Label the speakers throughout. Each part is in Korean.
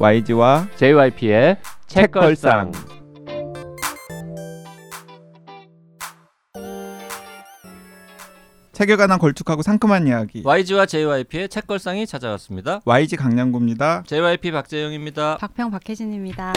Speaker 1: YG와
Speaker 2: JYP의 책걸상.
Speaker 1: 책에 관한 걸쭉하고 상큼한 이야기
Speaker 2: YG와 JYP의 책걸상이 찾아왔습니다.
Speaker 1: YG 강량구입니다.
Speaker 2: JYP 박재영입니다.
Speaker 3: 박평 박혜진입니다.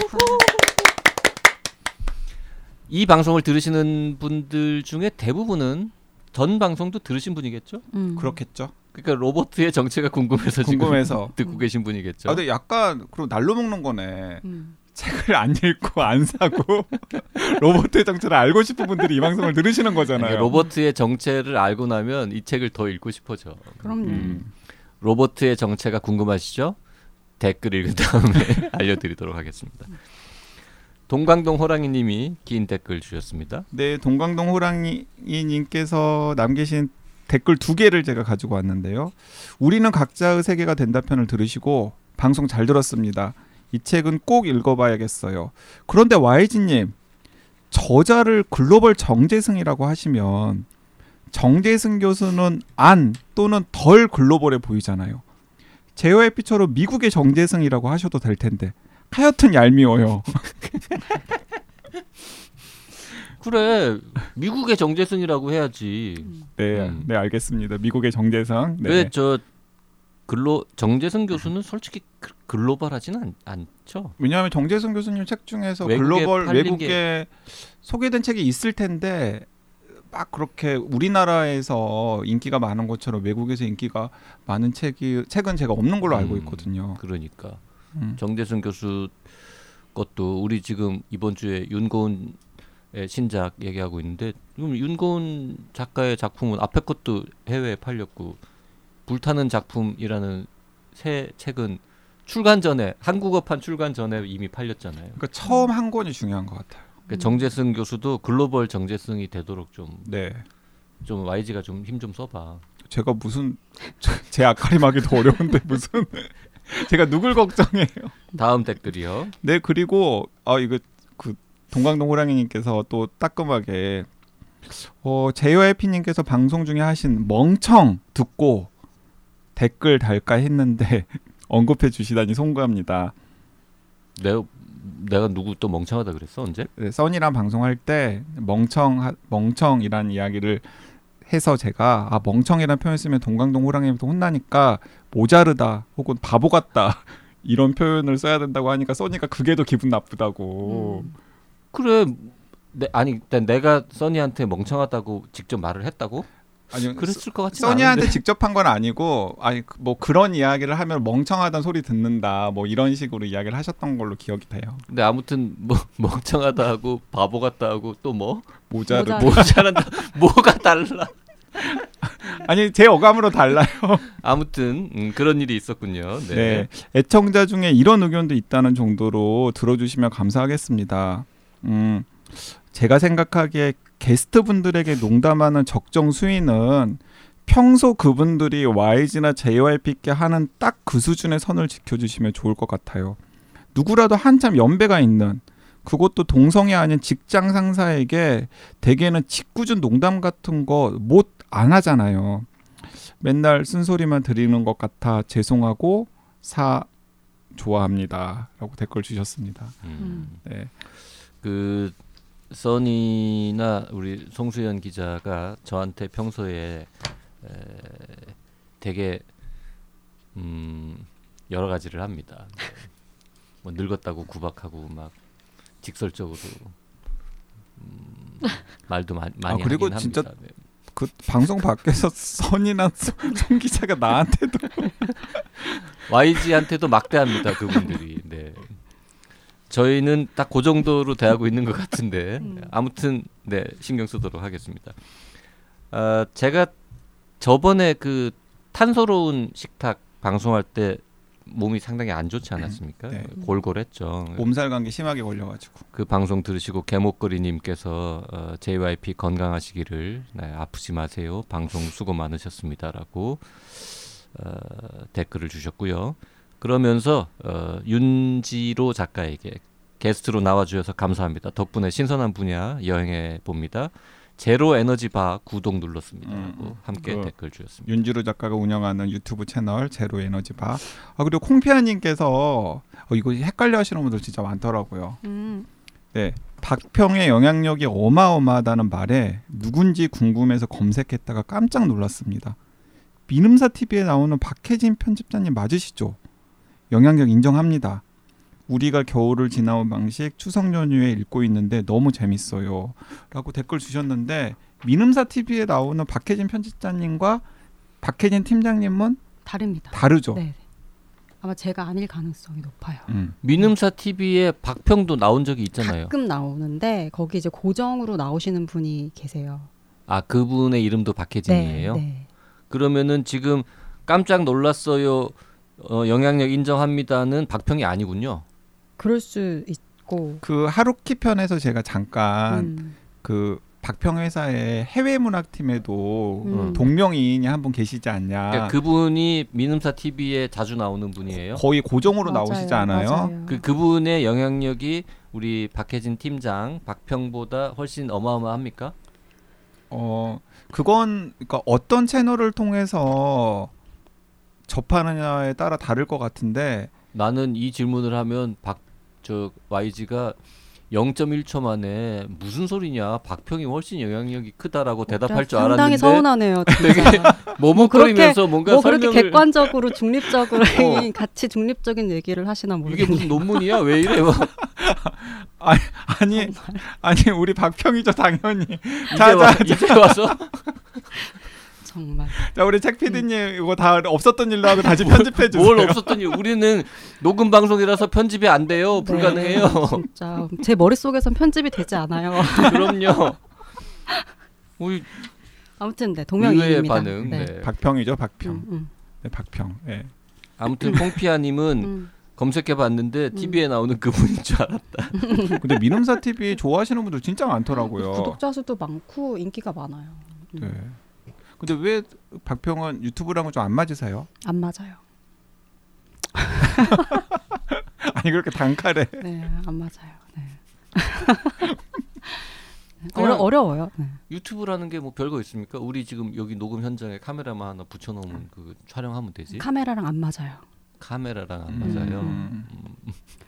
Speaker 2: 이 방송을 들으시는 분들 중에 대부분은 전 방송도 들으신 분이겠죠?
Speaker 3: 음.
Speaker 1: 그렇겠죠.
Speaker 2: 그러니까 로버트의 정체가 궁금해서 지금
Speaker 1: 궁금해서.
Speaker 2: 듣고 계신 분이겠죠.
Speaker 1: 아, 근데 약간 그럼 날로 먹는 거네.
Speaker 3: 음.
Speaker 1: 책을 안 읽고 안 사고 로버트의 정체를 알고 싶은 분들이 이 방송을 들으시는 거잖아요.
Speaker 2: 그러니까 로버트의 정체를 알고 나면 이 책을 더 읽고 싶어져.
Speaker 3: 그럼요.
Speaker 1: 음.
Speaker 2: 로버트의 정체가 궁금하시죠? 댓글 읽은 다음에 알려드리도록 하겠습니다. 동광동 호랑이님이 긴 댓글 주셨습니다.
Speaker 1: 네, 동광동 호랑이님께서 남기신 댓글 두 개를 제가 가지고 왔는데요. 우리는 각자의 세계가 된다 편을 들으시고 방송 잘 들었습니다. 이 책은 꼭 읽어봐야겠어요. 그런데 YG님 저자를 글로벌 정재승이라고 하시면 정재승 교수는 안 또는 덜 글로벌해 보이잖아요. JYP처럼 미국의 정재승이라고 하셔도 될 텐데 하여튼 얄미워요.
Speaker 2: 그래 미국의 정재승이라고 해야지.
Speaker 1: 네,
Speaker 2: 음.
Speaker 1: 네 알겠습니다. 미국의. 네.
Speaker 2: 왜저 글로 정재승 교수는 솔직히 그- 글로벌하지는 않, 않죠.
Speaker 1: 왜냐하면 정재승 교수님 책 중에서 글로벌 외국에 소개된 책이 있을 텐데 막 그렇게 우리나라에서 인기가 많은 것처럼 외국에서 인기가 많은 책이 책은 제가 없는 걸로 알고
Speaker 2: 음,
Speaker 1: 있거든요.
Speaker 2: 그러니까
Speaker 1: 음.
Speaker 2: 정재승 교수 것도 우리 지금 이번 주에 윤고은의 신작 얘기하고 있는데 지금 윤고은 작가의 작품은 앞에 것도 해외에 팔렸고 불타는 작품이라는 새 책은 출간 전에 한국어판 출간 전에 이미 팔렸잖아요.
Speaker 1: 그러니까 처음 한 권이 중요한 것 같아요.
Speaker 2: 그러니까 정재승 교수도 글로벌 정재승이 되도록 좀좀
Speaker 1: 네,
Speaker 2: YG가 좀 힘 좀 써봐.
Speaker 1: 제가 무슨 제 앞가림하기도 어려운데 무슨 제가 누굴 걱정해요?
Speaker 2: 다음 댓글이요.
Speaker 1: 네 그리고 아 이거 그 동강동 호랑이님께서 또 따끔하게 어 JYP님께서 방송 중에 하신 멍청 듣고 댓글 달까 했는데 언급해 주시다니 송구합니다.
Speaker 2: 내가 내가 누구 또 멍청하다 그랬어 언제?
Speaker 1: 네, 써니랑 방송할 때 멍청 멍청이라는 이야기를 해서 제가 아 멍청이라는 표현 쓰면 동강동 호랑이부터 혼나니까 모자르다 혹은 바보 같다 이런 표현을 써야 된다고 하니까 써니가 그게 더 기분 나쁘다고.
Speaker 3: 음.
Speaker 2: 그래. 내, 아니 일단 내가 써니한테 멍청하다고 직접 말을 했다고?
Speaker 1: 아니
Speaker 2: 그랬을 것 같지
Speaker 1: 써니한테. 직접 한 건 아니고 아니 그- 뭐 그런 이야기를 하면 멍청하다는 소리 듣는다 뭐 이런 식으로 이야기를 하셨던 걸로 기억이 돼요.
Speaker 2: 근데 아무튼 뭐 멍청하다 하고 바보 같다 하고 또 뭐?
Speaker 1: 모자르
Speaker 3: 모자-
Speaker 1: 뭐
Speaker 2: 모자란다. 뭐가 달라?
Speaker 1: 아니 제 어감으로 달라요.
Speaker 2: 아무튼 음, 그런 일이 있었군요. 네.
Speaker 1: 네. 애청자 중에 이런 의견도 있다는 정도로 들어주시면 감사하겠습니다. 음, 제가 생각하기에 게스트 분들에게 농담하는 적정 수위는 평소 그분들이 YG나 JYP께 하는 딱 그 수준의 선을 지켜주시면 좋을 것 같아요. 누구라도 한참 연배가 있는 그것도 동성이 아닌 직장 상사에게 대개는 짓궂은 농담 같은 거 못 안 하잖아요. 맨날 쓴소리만 드리는 것 같아 죄송하고 사 좋아합니다라고 댓글 주셨습니다.
Speaker 2: 음.
Speaker 1: 네.
Speaker 2: 그 써니나 우리 송수연 기자가 저한테 평소에 에, 되게 음, 여러 가지를 합니다. 네. 뭐 늙었다고 구박하고 막 직설적으로 음, 말도 마, 많이
Speaker 1: 아, 그리고
Speaker 2: 하긴
Speaker 1: 진짜
Speaker 2: 합니다. 네.
Speaker 1: 그 방송 밖에서 선이나 송, 송 기자가 나한테도
Speaker 2: YG한테도 막대합니다 그분들이. 네. 저희는 딱 그 정도로 대하고 있는 것 같은데
Speaker 3: 음.
Speaker 2: 아무튼 네 신경 쓰도록 하겠습니다. 아 제가 저번에 그 탄소로운 식탁 방송할 때 몸이 상당히 안 좋지 않았습니까?
Speaker 1: 네.
Speaker 2: 골골했죠.
Speaker 1: 몸살 감기 심하게 걸려가지고
Speaker 2: 그 방송 들으시고 개목거리님께서 어, JYP 건강하시기를 네, 아프지 마세요. 방송 수고 많으셨습니다라고 어, 댓글을 주셨고요. 그러면서 어, 윤지로 작가에게 게스트로 나와주셔서 감사합니다. 덕분에 신선한 분야 여행해 봅니다. 제로 에너지 바 구독 눌렀습니다라고
Speaker 1: 음,
Speaker 2: 함께
Speaker 1: 그
Speaker 2: 댓글 주셨습니다.
Speaker 1: 윤지루 작가가 운영하는 유튜브 채널 제로 에너지 바. 아 그리고 콩피아님께서 어, 이거 헷갈려 하시는 분들 진짜 많더라고요.
Speaker 3: 음.
Speaker 1: 네, 박평의 영향력이 어마어마하다는 말에 누군지 궁금해서 검색했다가 깜짝 놀랐습니다. 민음사 TV에 나오는 박혜진 편집자님 맞으시죠? 영향력 인정합니다. 우리가 겨울을 지나온 방식 추석 연휴에 읽고 있는데 너무 재밌어요. 라고 댓글 주셨는데 민음사 TV에 나오는 박혜진 편집자님과 박혜진 팀장님은
Speaker 3: 다릅니다.
Speaker 1: 다르죠.
Speaker 3: 네. 아마 제가 아닐 가능성이 높아요.
Speaker 1: 음.
Speaker 2: 민음사 TV에 박평도 나온 적이 있잖아요.
Speaker 3: 가끔 나오는데 거기 이제 고정으로 나오시는 분이 계세요.
Speaker 2: 아 그분의 이름도 박혜진이에요.
Speaker 3: 네.
Speaker 2: 그러면은 지금 깜짝 놀랐어요. 어, 영향력 인정합니다는 박평이 아니군요.
Speaker 3: 그럴 수 있고.
Speaker 1: 그 하루키 편에서 제가 잠깐
Speaker 3: 음.
Speaker 1: 그 박평 회사의 해외 문학 팀에도
Speaker 3: 음.
Speaker 1: 동명이인이 한 분 계시지 않냐.
Speaker 2: 그러니까 그분이 민음사 TV에 자주 나오는 분이에요.
Speaker 1: 거의 고정으로
Speaker 3: 맞아요,
Speaker 1: 나오시지 않아요?
Speaker 3: 맞아요.
Speaker 2: 그 그분의 영향력이 우리 박혜진 팀장 박평보다 훨씬 어마어마합니까?
Speaker 1: 어 그건 그러니까 어떤 채널을 통해서 접하느냐에 따라 다를 것 같은데
Speaker 2: 나는 이 질문을 하면 박저 YG가 0.1초 만에 무슨 소리냐 박평이 훨씬 영향력이 크다라고 대답할 줄
Speaker 3: 상당히
Speaker 2: 알았는데
Speaker 3: 서운하네요.
Speaker 2: 되게
Speaker 3: 진짜.
Speaker 2: 머뭇거리면서 뭔가
Speaker 3: 뭐 그렇게
Speaker 2: 설명을
Speaker 3: 객관적으로 중립적으로
Speaker 2: 어.
Speaker 3: 같이 중립적인 얘기를 하시나
Speaker 2: 이게
Speaker 3: 모르겠네요.
Speaker 2: 무슨 논문이야 왜 이래 뭐
Speaker 1: 아니 아니 우리 박평이죠 당연히.
Speaker 2: 이제,
Speaker 1: 자,
Speaker 2: 와,
Speaker 1: 자,
Speaker 2: 이제 와서
Speaker 3: 정말.
Speaker 1: 자 우리 책 PD님 이거 다 없었던 일로 하고 다시 편집해 주세요.
Speaker 2: 뭘 없었더니 우리는 녹음 방송이라서 편집이 안 돼요 불가능해요
Speaker 3: 네, 진짜 제 머릿속에선 편집이 되지 않아요.
Speaker 2: 그럼요 우리
Speaker 3: 아무튼 네
Speaker 2: 의외의
Speaker 3: 동명이인입니다.
Speaker 2: 반응
Speaker 3: 네.
Speaker 2: 네.
Speaker 1: 박평이죠 박평.
Speaker 3: 음, 음,
Speaker 1: 네, 박평. 예.
Speaker 2: 아무튼 콩피아님은
Speaker 3: 음.
Speaker 2: 검색해봤는데 TV에 나오는 그분인 줄 알았다
Speaker 1: 근데 민음사 TV 좋아하시는 분들 진짜 많더라고요.
Speaker 3: 구독자 수도 많고 인기가 많아요. 음.
Speaker 1: 네. 근데 왜 박평은 유튜브랑은 좀 안 맞으세요?
Speaker 3: 안 맞아요.
Speaker 1: 아니 그렇게 단칼에
Speaker 3: 네, 안 맞아요. 네. 어려, 어려워요. 네.
Speaker 2: 유튜브라는 게 뭐 별거 있습니까? 우리 지금 여기 녹음 현장에 카메라만 하나 붙여놓으면 그 촬영하면 되지.
Speaker 3: 카메라랑 안 맞아요.
Speaker 2: 카메라랑 안
Speaker 1: 음.
Speaker 2: 맞아요.
Speaker 1: 음.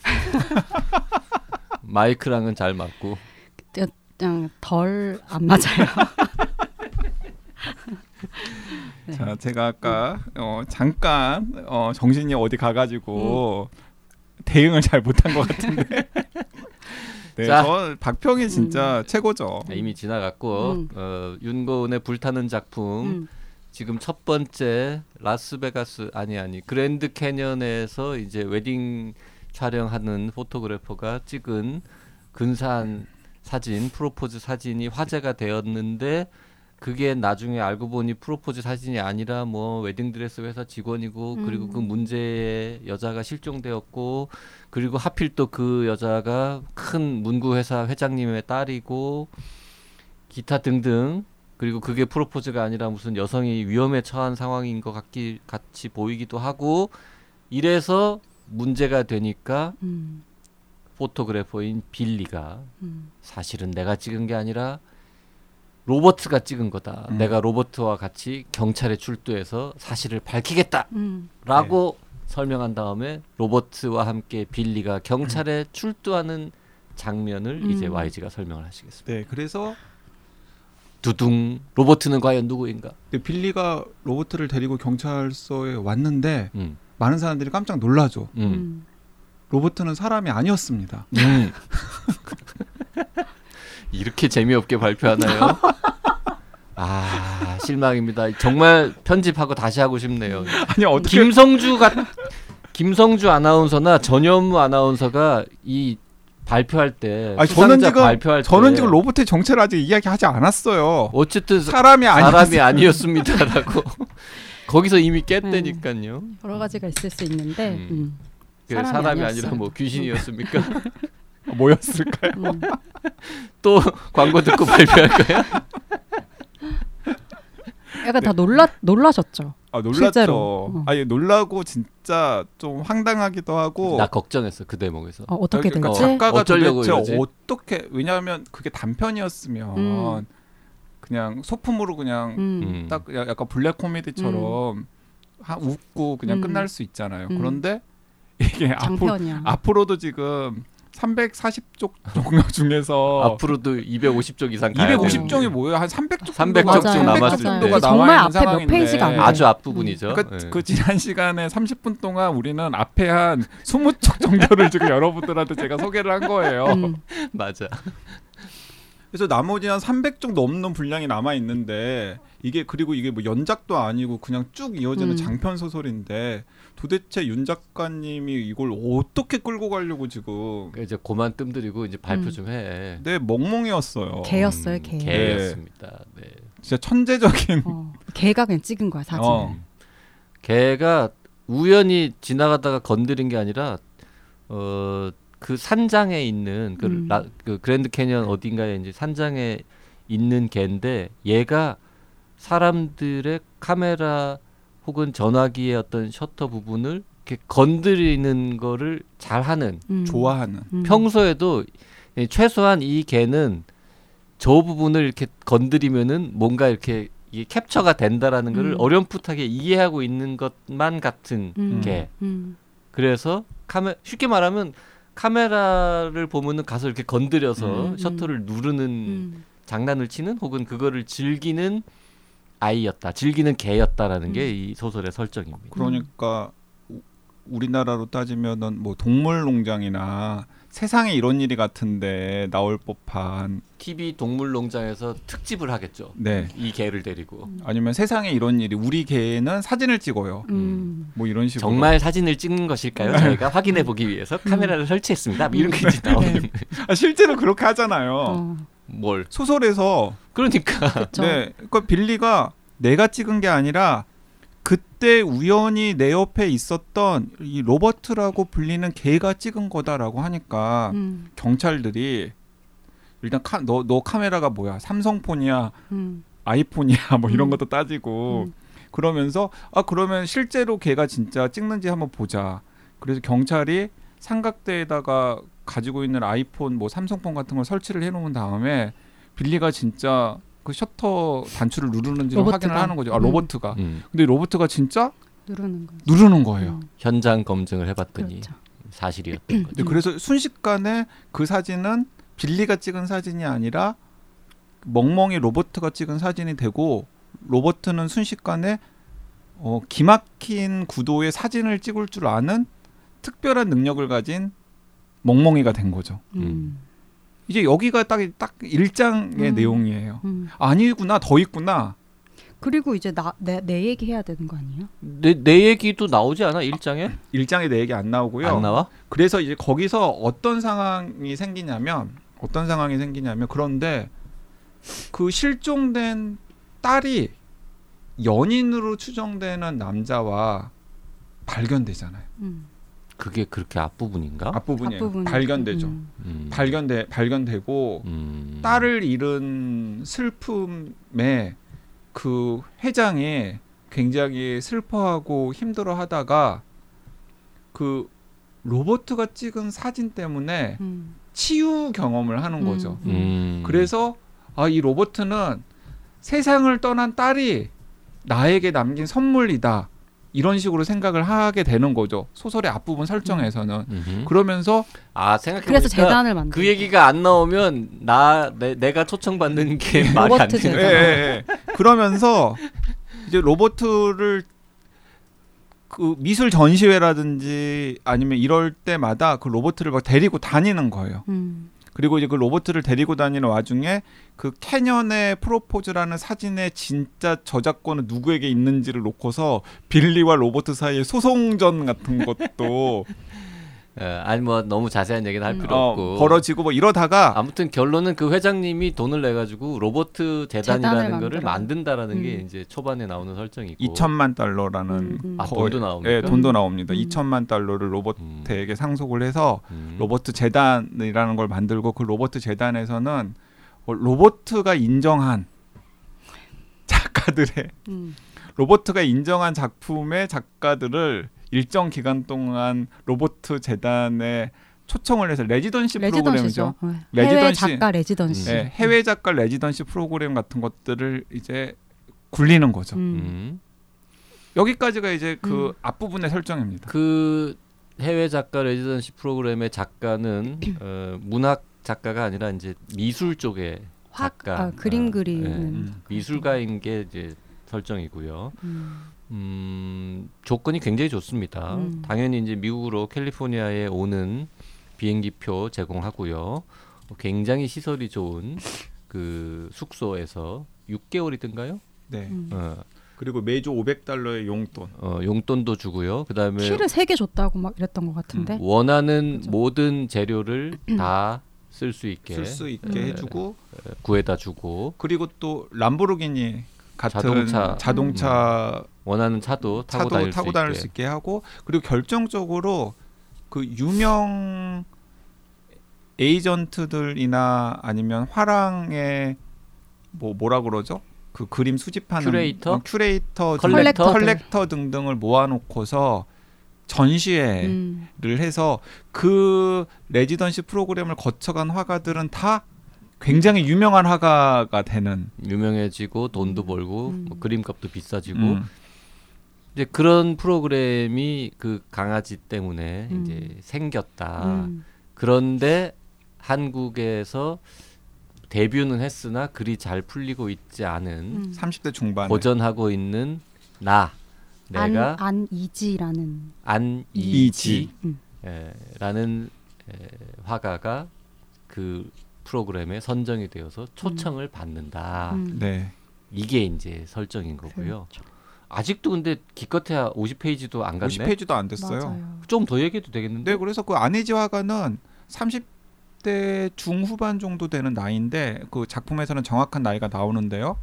Speaker 2: 마이크랑은 잘 맞고.
Speaker 3: 그냥 덜 안 맞아요. 네.
Speaker 1: 자 제가 아까 어, 잠깐 어, 정신이 어디 가가지고 대응을 잘 못한 것 같은데. 네,
Speaker 2: 자.
Speaker 1: 저 박평이 진짜 최고죠.
Speaker 2: 이미 지나갔고
Speaker 3: 음.
Speaker 2: 어, 윤고은의 불타는 작품
Speaker 3: 음.
Speaker 2: 지금 첫 번째 라스베가스 아니 아니 그랜드 캐년에서 이제 웨딩 촬영하는 photographer가 찍은 근사한 사진 프로포즈 사진이 화제가 되었는데 그게 나중에 알고 보니 프로포즈 사진이 아니라 뭐 웨딩드레스 회사 직원이고 그리고
Speaker 3: 음.
Speaker 2: 그 문제의 여자가 실종되었고 그리고 하필 또 그 여자가 큰 문구 회사 회장님의 딸이고 기타 등등 그리고 그게 프로포즈가 아니라 무슨 여성이 위험에 처한 상황인 것 같기 같이 보이기도 하고 이래서 문제가 되니까
Speaker 3: 음.
Speaker 2: 포토그래퍼인 빌리가
Speaker 3: 음.
Speaker 2: 사실은 내가 찍은 게 아니라 로버트가 찍은 거다.
Speaker 1: 음.
Speaker 2: 내가 로버트와 같이 경찰에 출두해서 사실을 밝히겠다라고
Speaker 3: 음.
Speaker 2: 설명한 다음에 로버트와 함께 빌리가 경찰에 출두하는 장면을
Speaker 3: 음.
Speaker 2: 이제 YG가 설명을 하시겠습니다.
Speaker 1: 네, 그래서
Speaker 2: 두둥 로버트는 과연 누구인가?
Speaker 1: 근데 빌리가 로버트를 데리고 경찰서에 왔는데
Speaker 2: 음.
Speaker 1: 많은 사람들이 깜짝 놀라죠.
Speaker 2: 음.
Speaker 3: 음.
Speaker 1: 로버트는 사람이 아니었습니다.
Speaker 2: 음. 이렇게 재미없게 발표하나요? 아 실망입니다. 정말 편집하고 다시 하고 싶네요.
Speaker 1: 아니 어떻게
Speaker 2: 김성주가 김성주 아나운서나 전현무 아나운서가 이 발표할 때
Speaker 1: 아니, 저는 지금
Speaker 2: 발표할
Speaker 1: 저는
Speaker 2: 때
Speaker 1: 지금 로버트의 정체를 아직 이야기하지 않았어요.
Speaker 2: 어쨌든 사-
Speaker 1: 사람이
Speaker 2: 사람이 아니었습니다라고 거기서 이미 깼다니까요.
Speaker 3: 여러 가지가 있을 수 있는데
Speaker 2: 음.
Speaker 3: 음.
Speaker 2: 그
Speaker 3: 사람이
Speaker 2: 사람이. 아니라 뭐 귀신이었습니까?
Speaker 1: 뭐였을까요?
Speaker 3: 음.
Speaker 2: 또 광고 듣고 발표할 거야?
Speaker 3: 약간 다 놀라 놀라셨죠.
Speaker 1: 아 놀랐죠.
Speaker 3: 실제로. 어.
Speaker 1: 아니 놀라고 진짜 좀 황당하기도 하고.
Speaker 2: 나 걱정했어 그 대목에서.
Speaker 3: 어, 어떻게
Speaker 1: 그러니까. 작가가
Speaker 2: 어쩌려고
Speaker 1: 도대체
Speaker 2: 이러지?
Speaker 1: 어떻게 왜냐하면 그게 단편이었으면
Speaker 3: 음.
Speaker 1: 그냥 소품으로 그냥
Speaker 3: 음.
Speaker 2: 음.
Speaker 1: 딱 야- 약간 블랙 코미디처럼 하, 웃고 그냥
Speaker 3: 음.
Speaker 1: 끝날 수 있잖아요.
Speaker 3: 음.
Speaker 1: 그런데 이게 앞으로,
Speaker 3: 장편이야.
Speaker 1: 앞으로도 지금 340쪽 종류 중에서
Speaker 2: 앞으로도 250쪽 이상 가야
Speaker 1: 250종이 뭐예요? 한 300쪽
Speaker 2: 300
Speaker 1: 정도가,
Speaker 2: 정도
Speaker 3: 맞아요.
Speaker 2: 남았을
Speaker 3: 맞아요.
Speaker 2: 때.
Speaker 1: 정도가
Speaker 3: 정말 앞에 몇
Speaker 1: 상황인데
Speaker 3: 페이지가 안.
Speaker 2: 아주 앞부분이죠.
Speaker 1: 그러니까
Speaker 2: 예.
Speaker 1: 그 지난 시간에 30분 동안 우리는 앞에 한 20쪽 정도를 지금 여러분들한테 제가 소개를 한 거예요.
Speaker 3: 음.
Speaker 2: 맞아.
Speaker 1: 그래서 나머지 한 300쪽 넘는 분량이 남아 있는데 이게 그리고 이게 뭐 연작도 아니고 그냥 쭉 이어지는
Speaker 3: 음.
Speaker 1: 장편 소설인데 도대체 윤 작가님이 이걸 어떻게 끌고 가려고 지금
Speaker 2: 이제 고만 뜸들이고 이제 발표
Speaker 3: 음.
Speaker 2: 좀 해.
Speaker 1: 네 멍멍이었어요.
Speaker 3: 개였어요, 개.
Speaker 2: 개였습니다. 네.
Speaker 1: 진짜 천재적인
Speaker 3: 어. 개가 그냥 찍은 거야 사진.
Speaker 1: 어.
Speaker 2: 개가 우연히 지나가다가 건드린 게 아니라 어 그 산장에 있는 그,
Speaker 3: 음.
Speaker 2: 라, 그 그랜드 캐년 어딘가에 이제 산장에 있는 개인데 얘가 사람들의 카메라 혹은 전화기의 어떤 셔터 부분을 이렇게 건드리는 거를 잘하는
Speaker 3: 음.
Speaker 1: 좋아하는
Speaker 3: 음.
Speaker 2: 평소에도 이 최소한 이 개는 저 부분을 이렇게 건드리면은 뭔가 이렇게 이게 캡처가 된다라는 거를
Speaker 3: 음.
Speaker 2: 어렴풋하게 이해하고 있는 것만 같은
Speaker 3: 음.
Speaker 2: 개.
Speaker 3: 음.
Speaker 2: 그래서 카메 쉽게 말하면 카메라를 보면은 가서 이렇게 건드려서
Speaker 3: 음,
Speaker 2: 셔터를 누르는
Speaker 3: 음.
Speaker 2: 장난을 치는 혹은 그거를 즐기는 아이였다. 즐기는 개였다라는
Speaker 3: 음.
Speaker 2: 게이 소설의 설정입니다.
Speaker 1: 그러니까 우- 우리나라로 따지면은 뭐 동물 농장이나 세상에 이런 일이 같은데 나올 법한
Speaker 2: TV 동물 농장에서 특집을 하겠죠.
Speaker 1: 네
Speaker 2: 이 개를 데리고
Speaker 1: 아니면 세상에 이런 일이 우리 개는 사진을 찍어요
Speaker 3: 음.
Speaker 1: 뭐 이런 식으로
Speaker 2: 정말 사진을 찍는 것일까요? 저희가 확인해 보기 위해서 카메라를 설치했습니다. 뭐 이런 게 이제 나오는
Speaker 3: 네.
Speaker 1: 아, 실제로 그렇게 하잖아요
Speaker 3: 어.
Speaker 2: 뭘?
Speaker 1: 소설에서
Speaker 2: 그러니까
Speaker 3: 그쵸.
Speaker 1: 네 그러니까 빌리가 내가 찍은 게 아니라 그때 우연히 내 옆에 있었던 이 로버트라고 불리는 개가 찍은 거다라고 하니까
Speaker 3: 음.
Speaker 1: 경찰들이 일단 너너 카메라가 뭐야 삼성폰이야
Speaker 3: 음.
Speaker 1: 아이폰이야 뭐 이런
Speaker 3: 음.
Speaker 1: 것도 따지고
Speaker 3: 음.
Speaker 1: 그러면서 아 그러면 실제로 걔가 진짜 찍는지 한번 보자 그래서 경찰이 삼각대에다가 가지고 있는 아이폰 뭐 삼성폰 같은 걸 설치를 해놓은 다음에 빌리가 진짜 그 셔터 단추를 누르는지
Speaker 3: 로버트가.
Speaker 1: 확인을 하는 거죠 아
Speaker 3: 음.
Speaker 1: 로버트가
Speaker 2: 음,
Speaker 1: 근데 로버트가 진짜
Speaker 3: 누르는 거.
Speaker 1: 누르는 거예요
Speaker 3: 음.
Speaker 2: 현장 검증을 해봤더니
Speaker 3: 그렇죠.
Speaker 2: 사실이었던 거죠.
Speaker 1: 그래서 순식간에 그 사진은 빌리가 찍은 사진이 아니라 멍멍이 로버트가 찍은 사진이 되고 로버트는 순식간에 어, 기막힌 구도의 사진을 찍을 줄 아는 특별한 능력을 가진 멍멍이가 된 거죠.
Speaker 3: 음.
Speaker 1: 이제 여기가 딱 딱 일장의
Speaker 3: 음.
Speaker 1: 내용이에요.
Speaker 3: 음.
Speaker 1: 아니구나 더 있구나.
Speaker 3: 그리고 이제 나내 내 얘기 해야 되는 거 아니에요?
Speaker 2: 내, 내 얘기도 나오지 않아? 일장에?
Speaker 1: 일장에 내 얘기 안 나오고요.
Speaker 2: 안 나와?
Speaker 1: 그래서 이제 거기서 어떤 상황이 생기냐면 어떤 상황이 생기냐면 그런데 그 실종된 딸이 연인으로 추정되는 남자와 발견되잖아요.
Speaker 3: 음.
Speaker 2: 그게 그렇게 앞부분인가?
Speaker 1: 앞부분이에요.
Speaker 3: 앞부분.
Speaker 1: 발견되죠.
Speaker 3: 음.
Speaker 2: 음.
Speaker 1: 발견돼 발견되고
Speaker 2: 음.
Speaker 1: 딸을 잃은 슬픔에 그 회장이 굉장히 슬퍼하고 힘들어하다가 그 로버트가 찍은 사진 때문에
Speaker 3: 음.
Speaker 1: 치유 경험을 하는 거죠.
Speaker 3: 음.
Speaker 2: 음.
Speaker 1: 그래서 아 이 로버트는 세상을 떠난 딸이 나에게 남긴 선물이다 이런 식으로 생각을 하게 되는 거죠. 소설의 앞부분 설정에서는
Speaker 2: 음흠.
Speaker 1: 그러면서
Speaker 2: 아 생각해
Speaker 3: 그래서
Speaker 2: 보니까
Speaker 3: 재단을 만든.
Speaker 2: 그 얘기가 안 나오면 나 내, 내가 초청받는 게 말이 안 되는
Speaker 1: 예. 예, 예. 그러면서 이제 로버트를 그 미술 전시회라든지 아니면 이럴 때마다 그 로버트를 막 데리고 다니는 거예요.
Speaker 3: 음.
Speaker 1: 그리고 이제 그 로버트를 데리고 다니는 와중에 그 캐년의 프로포즈라는 사진의 진짜 저작권은 누구에게 있는지를 놓고서 빌리와 로버트 사이의 소송전 같은 것도
Speaker 2: 예, 아니 뭐 너무 자세한 얘기는 할
Speaker 3: 음.
Speaker 2: 필요
Speaker 1: 어,
Speaker 2: 없고
Speaker 1: 벌어지고 뭐 이러다가
Speaker 2: 아무튼 결론은 그 회장님이 돈을 내 가지고 로버트 재단이라는 거를. 만든다라는 게
Speaker 3: 음.
Speaker 2: 이제 초반에 나오는 설정이고
Speaker 1: 2천만 달러라는
Speaker 3: 음, 음.
Speaker 2: 아 돈도 나옵니까?
Speaker 1: 예, 돈도 나옵니다.
Speaker 3: 음.
Speaker 1: 2천만 달러를
Speaker 2: 음.
Speaker 1: 로버트에게 상속을 해서
Speaker 2: 음.
Speaker 1: 로버트 재단이라는 걸 만들고 그 로버트 재단에서는 어, 로버트가 인정한 작가들의
Speaker 3: 음.
Speaker 1: 로버트가 인정한 작품의 작가들을 일정 기간 동안 로버트 재단에 초청을 해서
Speaker 3: residency residency죠.
Speaker 1: 프로그램이죠.
Speaker 3: 네. 해외
Speaker 1: residency.
Speaker 3: 작가 residency.
Speaker 1: 예, 해외 작가 residency 프로그램 같은 것들을 이제 굴리는 거죠.
Speaker 3: 음.
Speaker 2: 음.
Speaker 1: 여기까지가 이제 그
Speaker 3: 음.
Speaker 1: 앞부분의 설정입니다.
Speaker 2: 그 해외 작가 residency 프로그램의 작가는 어, 문학 작가가 아니라 이제 미술 쪽의
Speaker 3: 화,
Speaker 2: 작가,
Speaker 3: 아, 그림
Speaker 2: 아,
Speaker 3: 그리는
Speaker 2: 네.
Speaker 1: 음.
Speaker 2: 미술가인 게 이제 설정이고요.
Speaker 3: 음.
Speaker 2: 음, 조건이 굉장히 좋습니다.
Speaker 3: 음.
Speaker 2: 당연히 이제 미국으로 캘리포니아에 오는 비행기표 제공하고요. 굉장히 시설이 좋은 그 숙소에서 6개월이든가요?
Speaker 1: 네.
Speaker 3: 음.
Speaker 2: 어,
Speaker 1: 그리고 매주 500달러의 용돈.
Speaker 2: 어, 용돈도 주고요. 그다음에
Speaker 3: 키를 세 개 줬다고 막 이랬던 것 같은데.
Speaker 2: 원하는
Speaker 3: 그죠.
Speaker 2: 모든 재료를 다 쓸 수 있게
Speaker 1: 쓸 수 있게
Speaker 2: 예,
Speaker 1: 해주고
Speaker 2: 구해다 주고
Speaker 1: 그리고 또 람보르기니 같은
Speaker 2: 자동차.
Speaker 1: 자동차
Speaker 2: 원하는 차도 타고
Speaker 1: 차도
Speaker 2: 다닐
Speaker 1: 타고
Speaker 2: 수
Speaker 1: 다닐
Speaker 2: 있게
Speaker 1: 수 있게 하고 그리고 결정적으로 그 유명 에이전트들이나 아니면 화랑의 뭐 뭐라 그러죠? 그 그림 수집하는
Speaker 2: 큐레이터?
Speaker 1: 어, 큐레이터, 등-
Speaker 2: 컬렉터?
Speaker 1: 컬렉터 등등을 모아놓고서 전시회를
Speaker 3: 음.
Speaker 1: 해서 그 레지던시 프로그램을 거쳐간 화가들은 다 굉장히 유명한 화가가 되는
Speaker 2: 유명해지고 돈도 벌고
Speaker 3: 음.
Speaker 2: 뭐 그림값도 비싸지고
Speaker 1: 음.
Speaker 2: 이제 그런 프로그램이 그 강아지 때문에
Speaker 3: 음.
Speaker 2: 이제 생겼다.
Speaker 3: 음.
Speaker 2: 그런데 한국에서 데뷔는 했으나 글이 잘 풀리고 있지 않은
Speaker 3: 음.
Speaker 1: 30대 중반에
Speaker 2: 고전하고 있는 나 내가
Speaker 3: 안, 안이지라는
Speaker 2: 안이지
Speaker 1: 이지.
Speaker 3: 음.
Speaker 2: 에, 라는 에, 화가가 그 프로그램에 선정이 되어서 초청을 받는다.
Speaker 3: 음.
Speaker 1: 네.
Speaker 2: 이게 이제 설정인 거고요.
Speaker 3: 그렇죠.
Speaker 2: 아직도 근데 기껏해야 50페이지도 안 갔네.
Speaker 1: 50페이지도 안 됐어요.
Speaker 2: 좀 더 얘기해도 되겠는데?
Speaker 1: 네, 그래서 그 안혜지 화가는 30대 중후반 정도 되는 나이인데 그 작품에서는 정확한 나이가 나오는데요.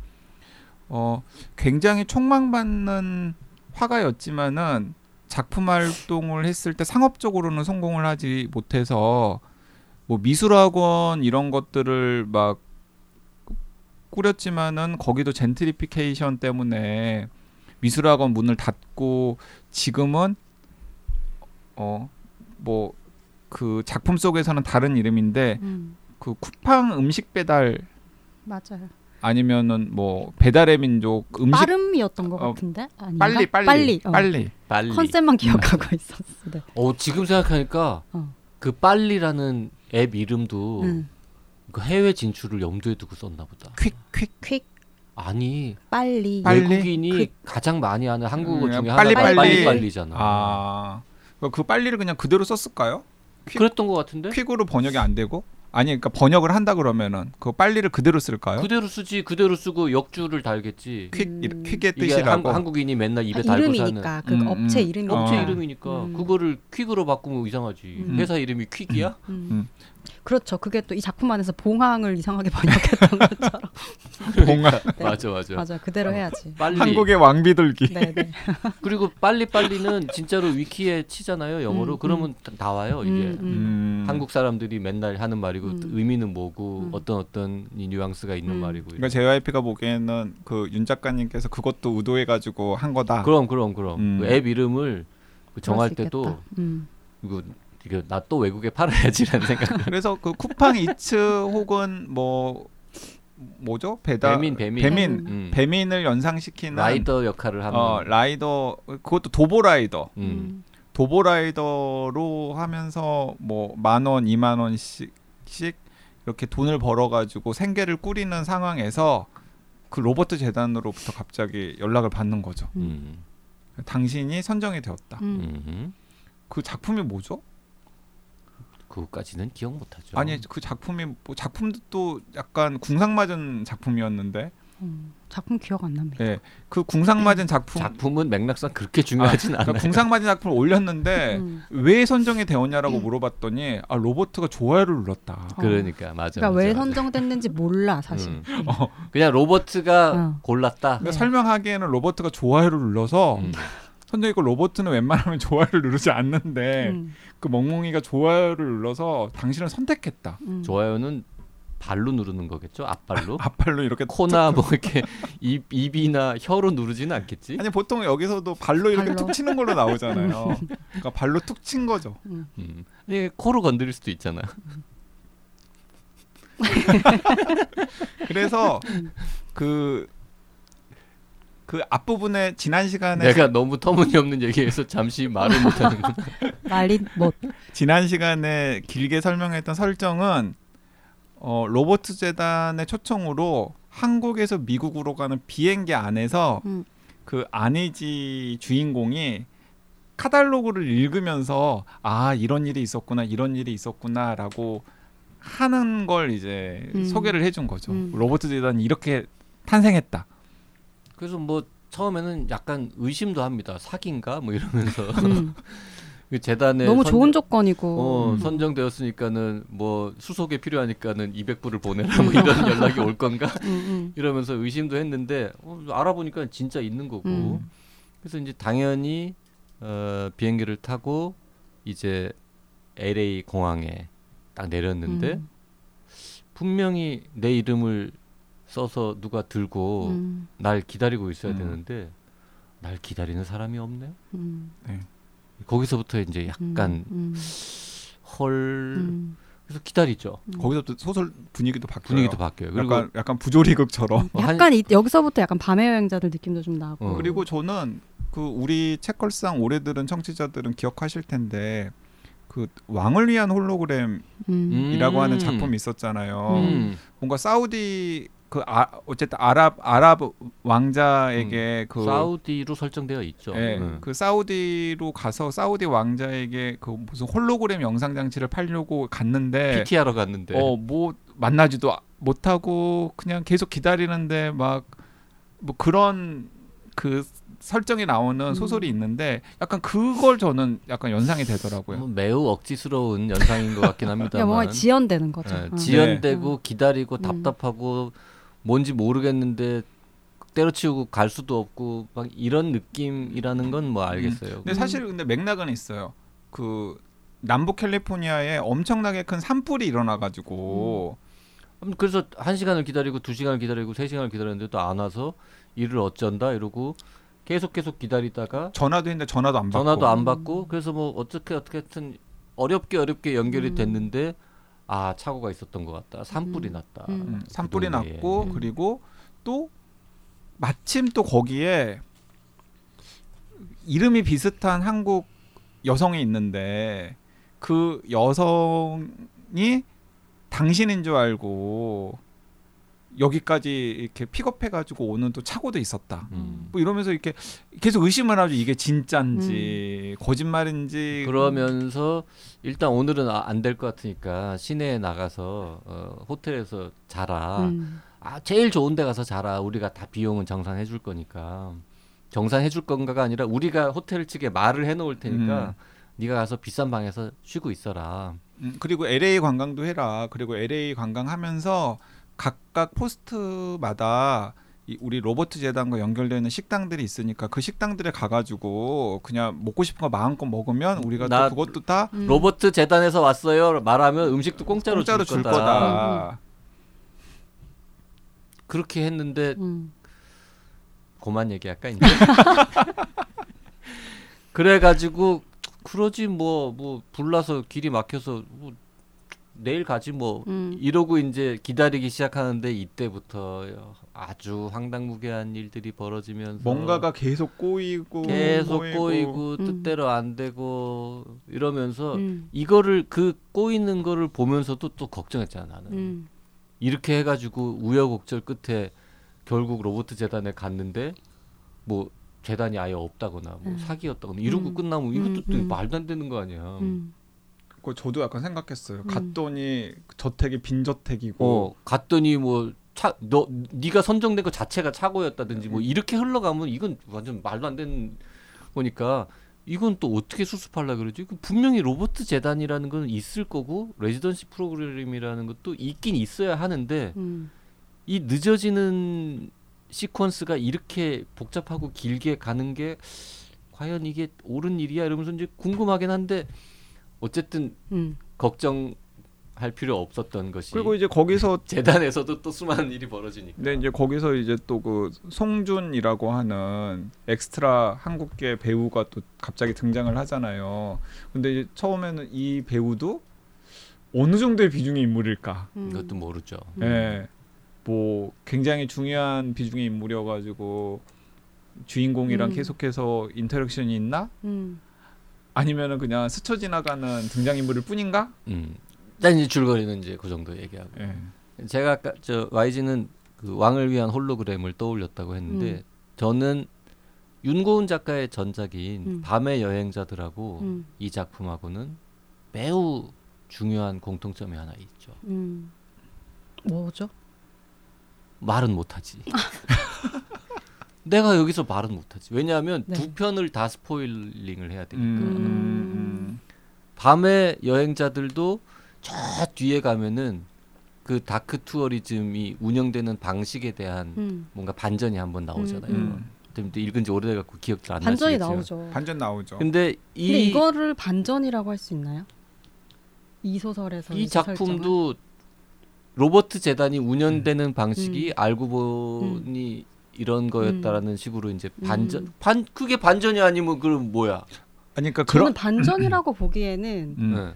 Speaker 1: 어, 굉장히 촉망받는 화가였지만은 작품 활동을 했을 때 상업적으로는 성공을 하지 못해서 뭐 미술학원 이런 것들을 막 꾸렸지만은 거기도 젠트리피케이션 때문에 미술학원 문을 닫고 지금은 어 뭐 그 작품 속에서는 다른 이름인데
Speaker 3: 음.
Speaker 1: 그 쿠팡 음식 배달
Speaker 3: 맞아요.
Speaker 1: 아니면은 뭐 배달의 민족 음식
Speaker 3: 빠름이었던 것
Speaker 1: 어,
Speaker 3: 같은데 아닌가?
Speaker 1: 빨리 빨리
Speaker 3: 빨리. 어.
Speaker 1: 빨리
Speaker 2: 빨리.
Speaker 3: 컨셉만 기억하고 있었어. 네.
Speaker 2: 어, 지금 생각하니까
Speaker 3: 어.
Speaker 2: 그 빨리라는 앱 이름도
Speaker 3: 음.
Speaker 2: 그 해외 진출을 염두에 두고 썼나 보다.
Speaker 1: 퀵 퀵
Speaker 3: 퀵
Speaker 2: 아니
Speaker 3: 빨리.
Speaker 1: 빨리?
Speaker 2: 외국인이 가장 많이 하는 한국어
Speaker 1: 음,
Speaker 2: 중에
Speaker 1: 빨리,
Speaker 2: 하나가
Speaker 1: 빨리.
Speaker 2: 빨리 잖아
Speaker 1: 아. 그 빨리를 그냥 그대로 썼을까요? 퀵-
Speaker 2: 그랬던 것 같은데?
Speaker 1: 퀵으로 번역이 안 되고 아니 그러니까 번역을 한다 그러면은 그 빨리를 그대로 쓸까요?
Speaker 2: 그대로 쓰지 그대로 쓰고 역주를 달겠지.
Speaker 1: 퀵
Speaker 3: 음.
Speaker 1: 이- 퀵의 뜻이라고.
Speaker 2: 한, 한국인이 맨날 입에
Speaker 3: 아,
Speaker 2: 달고 사는
Speaker 3: 이름이니까 그
Speaker 1: 음,
Speaker 3: 업체
Speaker 1: 음.
Speaker 3: 이름이
Speaker 2: 업체
Speaker 1: 어.
Speaker 2: 이름이니까
Speaker 3: 음.
Speaker 2: 그거를 퀵으로 바꾸면 이상하지.
Speaker 3: 음.
Speaker 2: 회사 이름이 퀵이야?
Speaker 3: 음.
Speaker 1: 음.
Speaker 3: 그렇죠. 그게 또 이 작품 안에서 봉황을 이상하게 번역했던 것처럼.
Speaker 1: 봉화
Speaker 3: 네.
Speaker 2: 맞아 맞아.
Speaker 3: 맞아. 그대로 해야지.
Speaker 2: 빨리
Speaker 1: 한국의 왕비들기.
Speaker 3: 네, 네.
Speaker 2: 그리고 빨리 빨리는 진짜로 위키에 치잖아요 영어로
Speaker 3: 음,
Speaker 2: 그러면 다 나와요 이게
Speaker 3: 음, 음.
Speaker 1: 음.
Speaker 2: 한국 사람들이 맨날 하는 말이고
Speaker 3: 음.
Speaker 2: 의미는 뭐고
Speaker 3: 음.
Speaker 2: 어떤 어떤 이 뉘앙스가 있는
Speaker 3: 음.
Speaker 2: 말이고
Speaker 1: 그러니까 JYP가 보기에는 그 윤 작가님께서 그것도 의도해가지고 한 거다.
Speaker 2: 그럼 그럼 그럼
Speaker 1: 음.
Speaker 2: 그앱 이름을 그 정할 때도
Speaker 3: 있겠다. 음.
Speaker 2: 이거 이거 나 또 외국에 팔아야지라는 생각.
Speaker 1: 그래서 그 쿠팡 이츠 혹은 뭐 뭐죠 배달
Speaker 2: 배민 배민
Speaker 1: 배민
Speaker 2: 음.
Speaker 1: 배민을 연상시키는
Speaker 2: 라이더 역할을 하는.
Speaker 1: 어 라이더 그것도 도보 라이더
Speaker 2: 음.
Speaker 3: 음.
Speaker 1: 도보 라이더로 하면서 뭐 만 원, 이만 원씩 이렇게 돈을 벌어가지고 생계를 꾸리는 상황에서 그 로버트 재단으로부터 갑자기 연락을 받는 거죠.
Speaker 2: 음.
Speaker 1: 당신이 선정이 되었다.
Speaker 3: 음.
Speaker 2: 음.
Speaker 1: 그 작품이 뭐죠?
Speaker 2: 그거까지는 기억 못하죠.
Speaker 1: 아니 그 작품이 뭐 작품도 또 약간 궁상맞은 작품이었는데
Speaker 3: 음. 작품 기억 안 납니다.
Speaker 1: 예, 그 궁상맞은 작품
Speaker 2: 작품은 맥락상 그렇게 중요하진 않아요.
Speaker 1: 그러니까 궁상맞은 작품을 올렸는데
Speaker 3: 음.
Speaker 1: 왜 선정이 되었냐라고 물어봤더니 아 로버트가 좋아요를 눌렀다.
Speaker 3: 어.
Speaker 2: 그러니까 맞아.
Speaker 3: 그러니까
Speaker 2: 맞아,
Speaker 3: 왜
Speaker 2: 맞아.
Speaker 3: 선정됐는지 몰라 사실.
Speaker 2: 음. 그냥 로버트가
Speaker 3: 어.
Speaker 2: 골랐다.
Speaker 1: 그러니까
Speaker 3: 네.
Speaker 1: 설명하기에는 로버트가 좋아요를 눌러서
Speaker 2: 음.
Speaker 1: 선정이고 로버트는 웬만하면 좋아요를 누르지 않는데
Speaker 3: 음.
Speaker 1: 그 멍멍이가 좋아요를 눌러서 당신을 선택했다.
Speaker 3: 음.
Speaker 2: 좋아요는 발로 누르는 거겠죠? 앞발로?
Speaker 1: 앞발로 이렇게
Speaker 2: 코나 뭐 이렇게 입 입이나 혀로 누르지는 않겠지?
Speaker 1: 아니 보통 여기서도 발로 이렇게
Speaker 3: 발로.
Speaker 1: 툭 치는 걸로 나오잖아요. 그러니까 발로 툭 친 거죠.
Speaker 2: 음. 아니, 코로 건드릴 수도 있잖아.
Speaker 1: 그래서 그, 그 앞부분에 지난 시간에
Speaker 2: 내가 너무 터무니없는 얘기해서 잠시 말을 못하는구나.
Speaker 3: 말린 못.
Speaker 1: 지난 시간에 길게 설명했던 설정은 어, 로버트 재단의 초청으로 한국에서 미국으로 가는 비행기 안에서
Speaker 3: 음.
Speaker 1: 그 아내지 주인공이 카탈로그를 읽으면서 아 이런 일이 있었구나 이런 일이 있었구나라고 하는 걸 이제
Speaker 3: 음.
Speaker 1: 소개를 해준 거죠.
Speaker 3: 음.
Speaker 1: 로버트 재단이 이렇게 탄생했다.
Speaker 2: 그래서 뭐 처음에는 약간 의심도 합니다. 사기인가 뭐 이러면서
Speaker 3: 음.
Speaker 2: 그 재단에
Speaker 3: 너무
Speaker 2: 선-
Speaker 3: 좋은 조건이고.
Speaker 2: 어,
Speaker 1: 음.
Speaker 2: 선정되었으니까는 뭐 수속에 필요하니까는 200불을 보내라 뭐 이런 연락이 올 건가
Speaker 3: 음, 음.
Speaker 2: 이러면서 의심도 했는데 어, 알아보니까 진짜 있는 거고
Speaker 3: 음.
Speaker 2: 그래서 이제 당연히 어, 비행기를 타고 이제 LA 공항에 딱 내렸는데
Speaker 3: 음.
Speaker 2: 분명히 내 이름을 써서 누가 들고
Speaker 3: 음.
Speaker 2: 날 기다리고 있어야
Speaker 1: 음.
Speaker 2: 되는데 날 기다리는 사람이 없네.
Speaker 3: 음.
Speaker 2: 거기서부터 이제 약간
Speaker 3: 음.
Speaker 2: 헐
Speaker 3: 음.
Speaker 2: 그래서 기다리죠.
Speaker 1: 거기서부터 소설 분위기도 바뀌어요.
Speaker 2: 분위기도 바뀌어요. 그리고
Speaker 1: 약간 약간 부조리극처럼.
Speaker 3: 약간 이, 여기서부터 약간 밤의 여행자들 느낌도 좀 나고.
Speaker 2: 어.
Speaker 1: 그리고 저는 그 우리 책걸상 오래 들은 청취자들은 기억하실 텐데 그 왕을 위한 홀로그램이라고
Speaker 3: 음.
Speaker 2: 음.
Speaker 1: 하는 작품이 있었잖아요.
Speaker 2: 음.
Speaker 1: 뭔가 사우디 그 아, 어쨌든 아랍 아랍 왕자에게 그
Speaker 2: 사우디로 설정되어 있죠.
Speaker 1: 예,
Speaker 2: 음.
Speaker 1: 그 사우디로 가서 사우디 왕자에게 그 무슨 홀로그램 영상 장치를 팔려고 갔는데
Speaker 2: PT하러 갔는데
Speaker 1: 어뭐 만나지도 못하고 그냥 계속 기다리는데 막 뭐 그런 그 설정이 나오는
Speaker 3: 음.
Speaker 1: 소설이 있는데 약간 그걸 저는 약간 연상이 되더라고요.
Speaker 2: 뭐 매우 억지스러운 연상인 것 같긴
Speaker 3: 그러니까
Speaker 2: 합니다만
Speaker 3: 뭔가 지연되는 거죠.
Speaker 2: 예,
Speaker 3: 어.
Speaker 2: 지연되고 기다리고
Speaker 3: 음.
Speaker 2: 답답하고 뭔지 모르겠는데 때려치우고 갈 수도 없고 막 이런 느낌이라는 건 뭐 알겠어요.
Speaker 1: 근데 사실 근데 맥락은 있어요. 그 남부 캘리포니아에 엄청나게 큰 산불이 일어나가지고
Speaker 2: 음, 그래서 한 시간을 기다리고 두 시간을 기다리고 세 시간을 기다렸는데 또 안 와서 일을 어쩐다 이러고 계속 계속 기다리다가
Speaker 1: 전화도 했는데 전화도 안 받고
Speaker 2: 전화도 안 받고 그래서 뭐 어떻게 어떻게든 어렵게 어렵게 연결이
Speaker 3: 음.
Speaker 2: 됐는데 아 착오가 있었던 것 같다 산불이
Speaker 3: 음.
Speaker 2: 났다
Speaker 3: 음.
Speaker 1: 음, 산불이
Speaker 2: 그 동네에.
Speaker 1: 났고
Speaker 3: 음.
Speaker 1: 그리고 또 마침 또 거기에 이름이 비슷한 한국 여성이 있는데 그 여성이 당신인 줄 알고 여기까지 이렇게 픽업해 가지고 오는 또 착오도 있었다.
Speaker 2: 음.
Speaker 1: 뭐 이러면서 이렇게 계속 의심을 하죠. 이게 진짜인지 거짓말인지.
Speaker 2: 그러면서 일단 오늘은 아, 안될 것 같으니까 시내에 나가서 어, 호텔에서 자라
Speaker 3: 음.
Speaker 2: 아 제일 좋은 데 가서 자라 우리가 다 비용은 정산해 줄 거니까 정산해 줄 건가가 아니라 우리가 호텔 측에 말을 해 놓을 테니까 네가 가서 비싼 방에서 쉬고 있어라
Speaker 1: 음, 그리고 LA 관광도 해라. 그리고 LA 관광하면서 각각 포스트마다 이 우리 로버트 재단과 연결되는 식당들이 있으니까 그 식당들에 가가지고 그냥 먹고 싶은 거 마음껏 먹으면 우리가 나또 그것도 다
Speaker 3: 음.
Speaker 2: 로버트 재단에서 왔어요 말하면 음식도 공짜로,
Speaker 1: 공짜로
Speaker 2: 줄
Speaker 1: 줄
Speaker 2: 거다.
Speaker 1: 거다.
Speaker 2: 그렇게 했는데
Speaker 3: 음.
Speaker 2: 그만 얘기할까 이제 그래가지고 그러지 뭐뭐 불나서 길이 막혀서 뭐 내일 가지 뭐
Speaker 3: 음.
Speaker 2: 이러고 이제 기다리기 시작하는데 이때부터 아주 황당무계한 일들이 벌어지면서
Speaker 1: 뭔가가 계속 꼬이고
Speaker 2: 계속 꼬이고,
Speaker 3: 음.
Speaker 2: 뜻대로 안 되고 이러면서
Speaker 3: 음.
Speaker 2: 이거를 그 꼬이는 거를 보면서도 또 걱정했잖아 나는
Speaker 3: 음.
Speaker 2: 이렇게 해가지고 우여곡절 끝에 결국 로버트 재단에 갔는데 뭐 재단이 아예 없다거나 뭐
Speaker 3: 음.
Speaker 2: 사기였다거나 이러고
Speaker 3: 음.
Speaker 2: 끝나면 이것도
Speaker 3: 음,
Speaker 2: 또
Speaker 3: 음.
Speaker 2: 말도 안 되는 거 아니야.
Speaker 3: 음.
Speaker 1: 그 저도 약간 생각했어요.
Speaker 3: 음.
Speaker 1: 갔더니 저택이 빈 저택이고
Speaker 2: 어 갔더니 뭐 차 너 네가 선정된 것 자체가 착오였다든지 뭐 이렇게 흘러가면 이건 완전 말도 안 되는 거니까 이건 또 어떻게 수습하려 그러지? 그 분명히 로버트 재단이라는 건 있을 거고 레지던시 프로그램이라는 것도 있긴 있어야 하는데
Speaker 3: 음.
Speaker 2: 이 늦어지는 시퀀스가 이렇게 복잡하고 길게 가는 게 과연 이게 옳은 일이야 이러면서 이제 궁금하긴 한데 어쨌든
Speaker 3: 음.
Speaker 2: 걱정하는 할 필요 없었던 것이
Speaker 1: 그리고 이제 거기서
Speaker 2: 재단에서도 또 수많은 일이 벌어지니까.
Speaker 1: 근데 이제 거기서 이제 또 그 송준이라고 하는 엑스트라 한국계 배우가 또 갑자기 등장을 하잖아요. 근데 이제 처음에는 이 배우도 어느 정도의 비중의 인물일까?
Speaker 3: 음.
Speaker 2: 이것도 모르죠.
Speaker 3: 음.
Speaker 1: 예. 뭐 굉장히 중요한 비중의 인물이어 가지고 주인공이랑
Speaker 3: 음.
Speaker 1: 계속해서 interaction이 있나?
Speaker 3: 음.
Speaker 1: 아니면은 그냥 스쳐 지나가는 등장 인물일 뿐인가?
Speaker 2: 음. 난 이제 줄거리는 이제 그 정도 얘기하고.
Speaker 1: 예.
Speaker 2: 제가 아까 저 YG는 그 왕을 위한 홀로그램을 떠올렸다고 했는데
Speaker 3: 음.
Speaker 2: 저는 윤고은 작가의 전작인
Speaker 3: 음.
Speaker 2: 밤의 여행자들하고
Speaker 3: 음.
Speaker 2: 이 작품하고는 매우 중요한 공통점이 하나 있죠.
Speaker 3: 음. 뭐죠?
Speaker 2: 말은 못하지. 내가 여기서 말은 못하지. 왜냐하면
Speaker 3: 네.
Speaker 2: 두 편을 다 spoiling을 해야 되니까.
Speaker 1: 음.
Speaker 2: 밤의 여행자들도 저 뒤에 가면은 그 dark tourism이 운영되는 방식에 대한
Speaker 3: 음.
Speaker 2: 뭔가 반전이 한번 나오잖아요.
Speaker 3: 음,
Speaker 2: 근데 읽은 지 오래돼갖고 기억 잘안
Speaker 3: 반전이
Speaker 2: 나시겠지만.
Speaker 3: 나오죠.
Speaker 1: 반전 나오죠.
Speaker 2: 근데 이
Speaker 3: 근데 이거를 반전이라고 할 수 있나요? 이 소설에서
Speaker 2: 이 작품도 로버트 재단이 운영되는 방식이
Speaker 3: 음.
Speaker 2: 알고 보니 이런 거였다라는 식으로 이제 반전
Speaker 3: 음.
Speaker 2: 반 그게 반전이 아니면 그럼 뭐야?
Speaker 1: 아니 그러니까
Speaker 3: 저는
Speaker 1: 그런
Speaker 3: 반전이라고 보기에는
Speaker 1: 음.
Speaker 2: 네.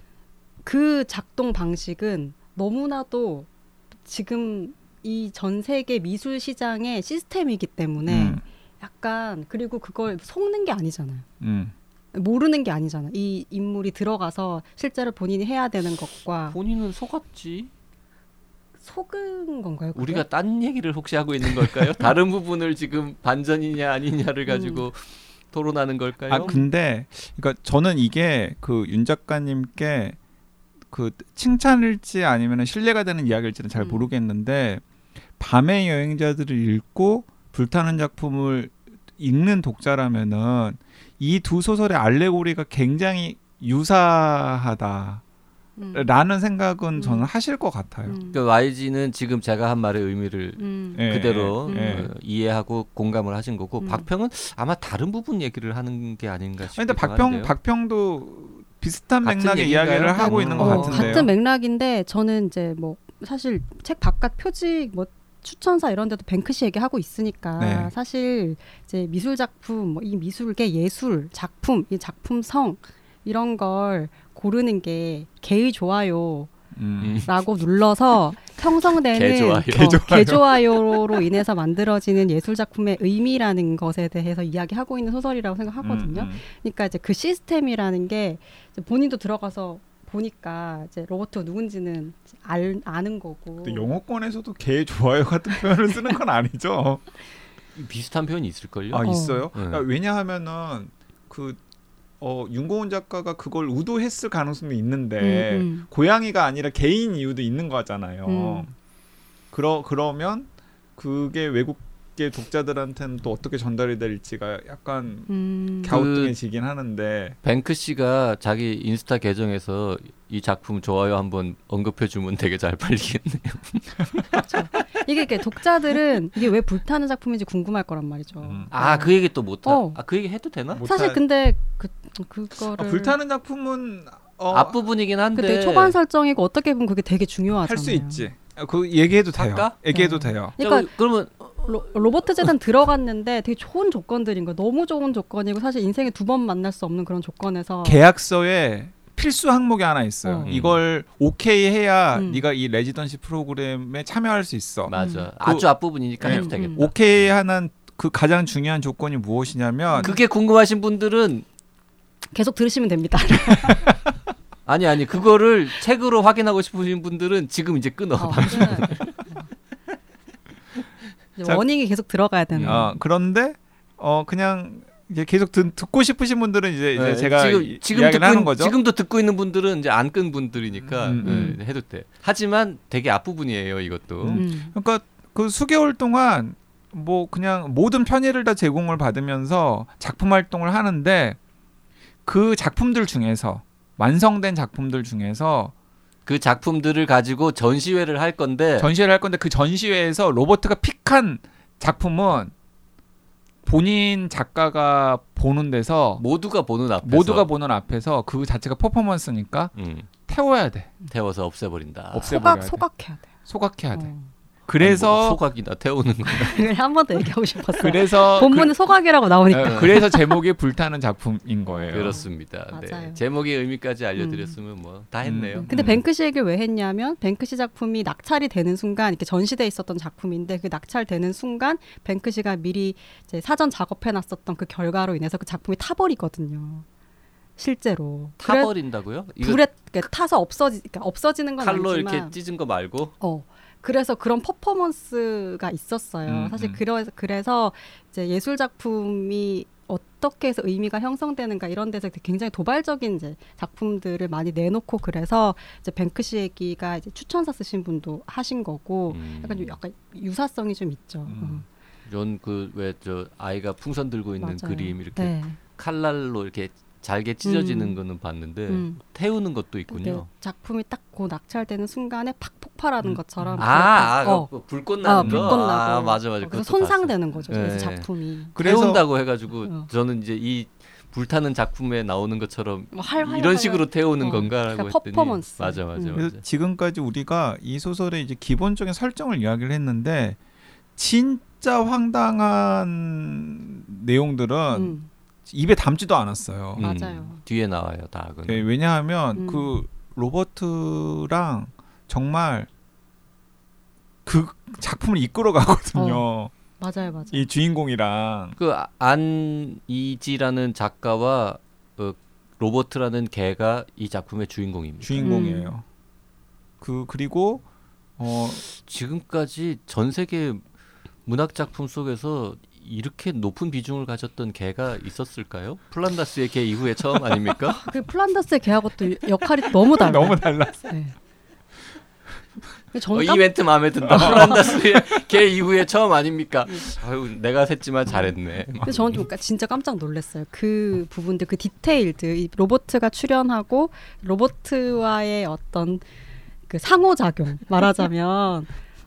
Speaker 3: 그 작동 방식은 너무나도 지금 이 전 세계 미술 시장의 시스템이기 때문에
Speaker 1: 음.
Speaker 3: 약간 그리고 그걸 속는 게 아니잖아요.
Speaker 1: 음.
Speaker 3: 모르는 게 아니잖아. 이 인물이 들어가서 실제로 본인이 해야 되는 것과
Speaker 2: 본인은 속았지.
Speaker 3: 속은 건가요? 그게?
Speaker 2: 우리가 딴 얘기를 혹시 하고 있는 걸까요? 다른 부분을 지금 반전이냐 아니냐를 가지고 토론하는 걸까요?
Speaker 1: 아 근데 그러니까 저는 이게 그 윤 작가님께 그 칭찬일지 아니면 신뢰가 되는 이야기일지는 잘
Speaker 3: 음.
Speaker 1: 모르겠는데 밤의 여행자들을 읽고 불타는 작품을 읽는 독자라면은 이 두 소설의 알레고리가 굉장히 유사하다 라는
Speaker 3: 음.
Speaker 1: 생각은
Speaker 3: 음.
Speaker 1: 저는 하실 것 같아요.
Speaker 3: 음.
Speaker 2: 그 YG는 지금 제가 한 말의 의미를
Speaker 3: 음.
Speaker 1: 예,
Speaker 2: 그대로
Speaker 3: 예,
Speaker 1: 예.
Speaker 2: 어, 이해하고 공감을 하신 거고
Speaker 3: 음.
Speaker 2: 박평은 아마 다른 부분 얘기를 하는 게 아닌가 싶기도
Speaker 1: 근데 박평
Speaker 2: 한데요.
Speaker 1: 박평도 비슷한 맥락의? 이야기를 하고
Speaker 2: 어,
Speaker 1: 있는 것
Speaker 3: 어,
Speaker 1: 같은데요.
Speaker 3: 같은 맥락인데 저는 이제 뭐 사실 책 바깥 표지 뭐 추천사 이런 데도 뱅크시 얘기하고 있으니까
Speaker 1: 네.
Speaker 3: 사실 이제 미술 작품 뭐 이 미술계 예술 작품 이 작품성 이런 걸 고르는 게 개의 좋아요라고
Speaker 1: 음.
Speaker 3: 눌러서 형성되는
Speaker 2: 개좋아요.
Speaker 3: 어, 개좋아요로 인해서 만들어지는 예술 작품의 의미라는 것에 대해서 이야기하고 있는 소설이라고 생각하거든요.
Speaker 1: 음, 음.
Speaker 3: 그러니까 이제 그 시스템이라는 게 이제 본인도 들어가서 보니까 이제 로버트가 누군지는 알, 아는 거고.
Speaker 1: 영어권에서도 개 좋아요 같은 표현을 쓰는 건 아니죠.
Speaker 2: 비슷한 표현이 있을걸요?
Speaker 1: 아
Speaker 3: 어.
Speaker 1: 있어요?
Speaker 2: 네.
Speaker 1: 그러니까 왜냐하면은 그 어, 윤고은 작가가 그걸 의도했을 가능성도 있는데
Speaker 3: 음, 음.
Speaker 1: 고양이가 아니라 개인 이유도 있는 거잖아요.
Speaker 3: 음.
Speaker 1: 그러 그러면 그게 외국 계 독자들한테는 또 어떻게 전달이 될지가 약간
Speaker 3: 음.
Speaker 1: 갸우뚱해지긴 하는데
Speaker 2: 뱅크 씨가 자기 인스타 계정에서 이 작품 좋아요 한번 언급해 주면 되게 잘 팔리겠네요.
Speaker 3: 이게 이렇게 독자들은 이게 왜 불타는 작품인지 궁금할 거란 말이죠.
Speaker 1: 음.
Speaker 2: 아그 얘기 또 못. 하...
Speaker 3: 어.
Speaker 2: 아그 얘기 해도 되나?
Speaker 1: 못
Speaker 3: 사실
Speaker 1: 할-
Speaker 3: 근데 그 그거를
Speaker 1: 아, 불타는 작품은 어,
Speaker 2: 앞부분이긴 한데.
Speaker 3: 그때 초반 설정이고 어떻게 보면 그게 되게 중요하잖아요.
Speaker 1: 할 수 있지. 아, 그 얘기해도 돼요.
Speaker 2: 할까?
Speaker 1: 얘기해도
Speaker 3: 어.
Speaker 1: 돼요.
Speaker 3: 그러니까
Speaker 2: 자, 그러면
Speaker 3: 로, 로버트 재단 들어갔는데 되게 좋은 조건들인 거야. 너무 좋은 조건이고 사실 인생에 두 번 만날 수 없는 그런 조건에서
Speaker 1: 계약서에 필수 항목이 하나 있어요.
Speaker 3: 어.
Speaker 1: 이걸 오케이 해야
Speaker 3: 음.
Speaker 1: 네가 이 레지던시 프로그램에 참여할 수 있어.
Speaker 2: 맞아.
Speaker 3: 음.
Speaker 2: 아주 앞부분이니까
Speaker 1: 네.
Speaker 2: 해도 되겠다.
Speaker 3: 음.
Speaker 1: 오케이 하는 그 가장 중요한 조건이 무엇이냐면
Speaker 2: 그게 궁금하신 분들은
Speaker 3: 계속 들으시면 됩니다.
Speaker 2: 아니 아니 그거를 책으로 확인하고 싶으신 분들은 지금 이제 끊어.
Speaker 3: 어,
Speaker 1: 자,
Speaker 3: 워닝이 계속 들어가야 되는.
Speaker 1: 어, 그런데 어 그냥 이제 계속 듣, 듣고 싶으신 분들은 이제, 이제
Speaker 2: 네,
Speaker 1: 제가
Speaker 2: 지금
Speaker 1: 이-
Speaker 2: 지금 듣고
Speaker 1: 하는
Speaker 2: 있-
Speaker 1: 거죠.
Speaker 2: 지금도 듣고 있는 분들은 이제 안 끈 분들이니까
Speaker 1: 음,
Speaker 3: 음.
Speaker 2: 네, 해도 돼. 하지만 되게 앞부분이에요 이것도.
Speaker 1: 음.
Speaker 3: 음.
Speaker 1: 그러니까 그 수개월 동안 뭐 그냥 모든 편의를 다 제공을 받으면서 작품 활동을 하는데 그 작품들 중에서 완성된 작품들 중에서
Speaker 2: 그 작품들을 가지고 전시회를 할 건데
Speaker 1: 전시회를 할 건데 그 전시회에서 로버트가 픽한 작품은 본인 작가가 보는 데서
Speaker 2: 모두가 보는 앞에서
Speaker 1: 모두가 보는 앞에서 그 자체가 퍼포먼스니까
Speaker 2: 음.
Speaker 4: 태워야 돼.
Speaker 2: 태워서 없애버린다.
Speaker 4: 없애버려야
Speaker 3: 소각
Speaker 4: 돼.
Speaker 3: 소각해야 돼.
Speaker 4: 소각해야 돼.
Speaker 3: 어.
Speaker 4: 그래서
Speaker 2: 아니, 뭐 소각이나 태우는 거.
Speaker 3: 한번 더 얘기하고 싶었어요.
Speaker 4: 그래서
Speaker 3: 본문에 소각이라고 나오니까.
Speaker 4: 그, 그래서 제목이 불타는 작품인 거예요.
Speaker 2: 그렇습니다. 네.
Speaker 3: 맞아요.
Speaker 2: 제목의 의미까지 알려드렸으면 뭐다 했네요.
Speaker 4: 음.
Speaker 3: 근데
Speaker 4: 음.
Speaker 3: 뱅크시 얘기를 왜 했냐면 뱅크시 작품이 낙찰이 되는 순간 이렇게 전시돼 있었던 작품인데 그 낙찰되는 순간 뱅크시가 미리 이제 사전 작업해 놨었던 그 결과로 인해서 그 작품이 타버리거든요. 실제로
Speaker 2: 타버린다고요? 이거
Speaker 3: 불에 그러니까 타서 없어지 그러니까 없어지는 건
Speaker 2: 칼로
Speaker 3: 아니지만
Speaker 2: 이렇게 찢은 거 말고
Speaker 3: 어 그래서 그런 퍼포먼스가 있었어요.
Speaker 4: 음,
Speaker 3: 사실
Speaker 4: 음.
Speaker 3: 그래서 그래서 이제 예술 작품이 어떻게 해서 의미가 형성되는가 이런 데서 굉장히 도발적인 이제 작품들을 많이 내놓고 그래서 이제 뱅크시 얘기가 이제 추천사 쓰신 분도 하신 거고
Speaker 2: 음.
Speaker 3: 약간 좀 약간 유사성이 좀 있죠.
Speaker 4: 음.
Speaker 2: 전그왜 저 아이가 풍선 들고
Speaker 3: 어,
Speaker 2: 있는
Speaker 3: 맞아요.
Speaker 2: 그림 이렇게
Speaker 3: 네.
Speaker 2: 칼날로 이렇게 잘게 찢어지는
Speaker 3: 음.
Speaker 2: 거는 봤는데
Speaker 3: 음.
Speaker 2: 태우는 것도 있군요.
Speaker 3: 작품이 딱고 낙찰되는 순간에 팍 폭발하는
Speaker 4: 음.
Speaker 3: 것처럼
Speaker 2: 아, 아
Speaker 3: 어.
Speaker 2: 그 불꽃
Speaker 3: 아,
Speaker 2: 나는 거.
Speaker 3: 불꽃 나고
Speaker 2: 아, 맞아 맞아.
Speaker 3: 어, 그래서 손상되는 거죠.
Speaker 2: 네.
Speaker 3: 그래서 작품이
Speaker 1: 그래서-
Speaker 2: 태운다고 해가지고
Speaker 3: 어.
Speaker 2: 저는 이제 이 불타는 작품에 나오는 것처럼
Speaker 3: 뭐 활- 활-
Speaker 2: 이런
Speaker 3: 활-
Speaker 2: 식으로 태우는
Speaker 3: 어,
Speaker 2: 건가라고
Speaker 3: 그러니까
Speaker 2: 했더니
Speaker 3: 퍼포먼스.
Speaker 2: 맞아 맞아
Speaker 3: 음.
Speaker 2: 맞아.
Speaker 1: 지금까지 우리가 이 소설의 이제 기본적인 설정을 이야기를 했는데 진짜 황당한 내용들은
Speaker 3: 음,
Speaker 1: 입에 담지도 않았어요.
Speaker 2: 음,
Speaker 3: 맞아요.
Speaker 2: 뒤에 나와요 다. 그건.
Speaker 1: 네, 왜냐하면
Speaker 3: 음.
Speaker 1: 그 로버트랑 정말 그 작품을 이끌어 가거든요.
Speaker 3: 맞아요, 맞아요.
Speaker 1: 이 주인공이랑
Speaker 2: 그 아- 안이지라는 작가와 어, 로버트라는 개가 이 작품의 주인공입니다.
Speaker 1: 주인공이에요. 그 그리고 어
Speaker 2: 지금까지 전 세계 문학 작품 속에서 이렇게 높은 비중을 가졌던 개가 있었을까요? 플란다스의 개 이후에 처음 아닙니까?
Speaker 3: 그 플란다스의 개하고 또 역할이 너무 달라요.
Speaker 1: 너무 달라.
Speaker 3: 네.
Speaker 2: 어,
Speaker 3: 저는
Speaker 2: 이
Speaker 3: 깜,
Speaker 2: 멘트 마음에 든다. 플란다스의 개 이후에 처음 아닙니까? 아유, 내가 샜지만 잘했네.
Speaker 3: 근데 저는 좀 까- 진짜 깜짝 놀랐어요. 그 부분들, 그 디테일들, 이 로버트가 출연하고 로버트와의 어떤 그 상호작용 말하자면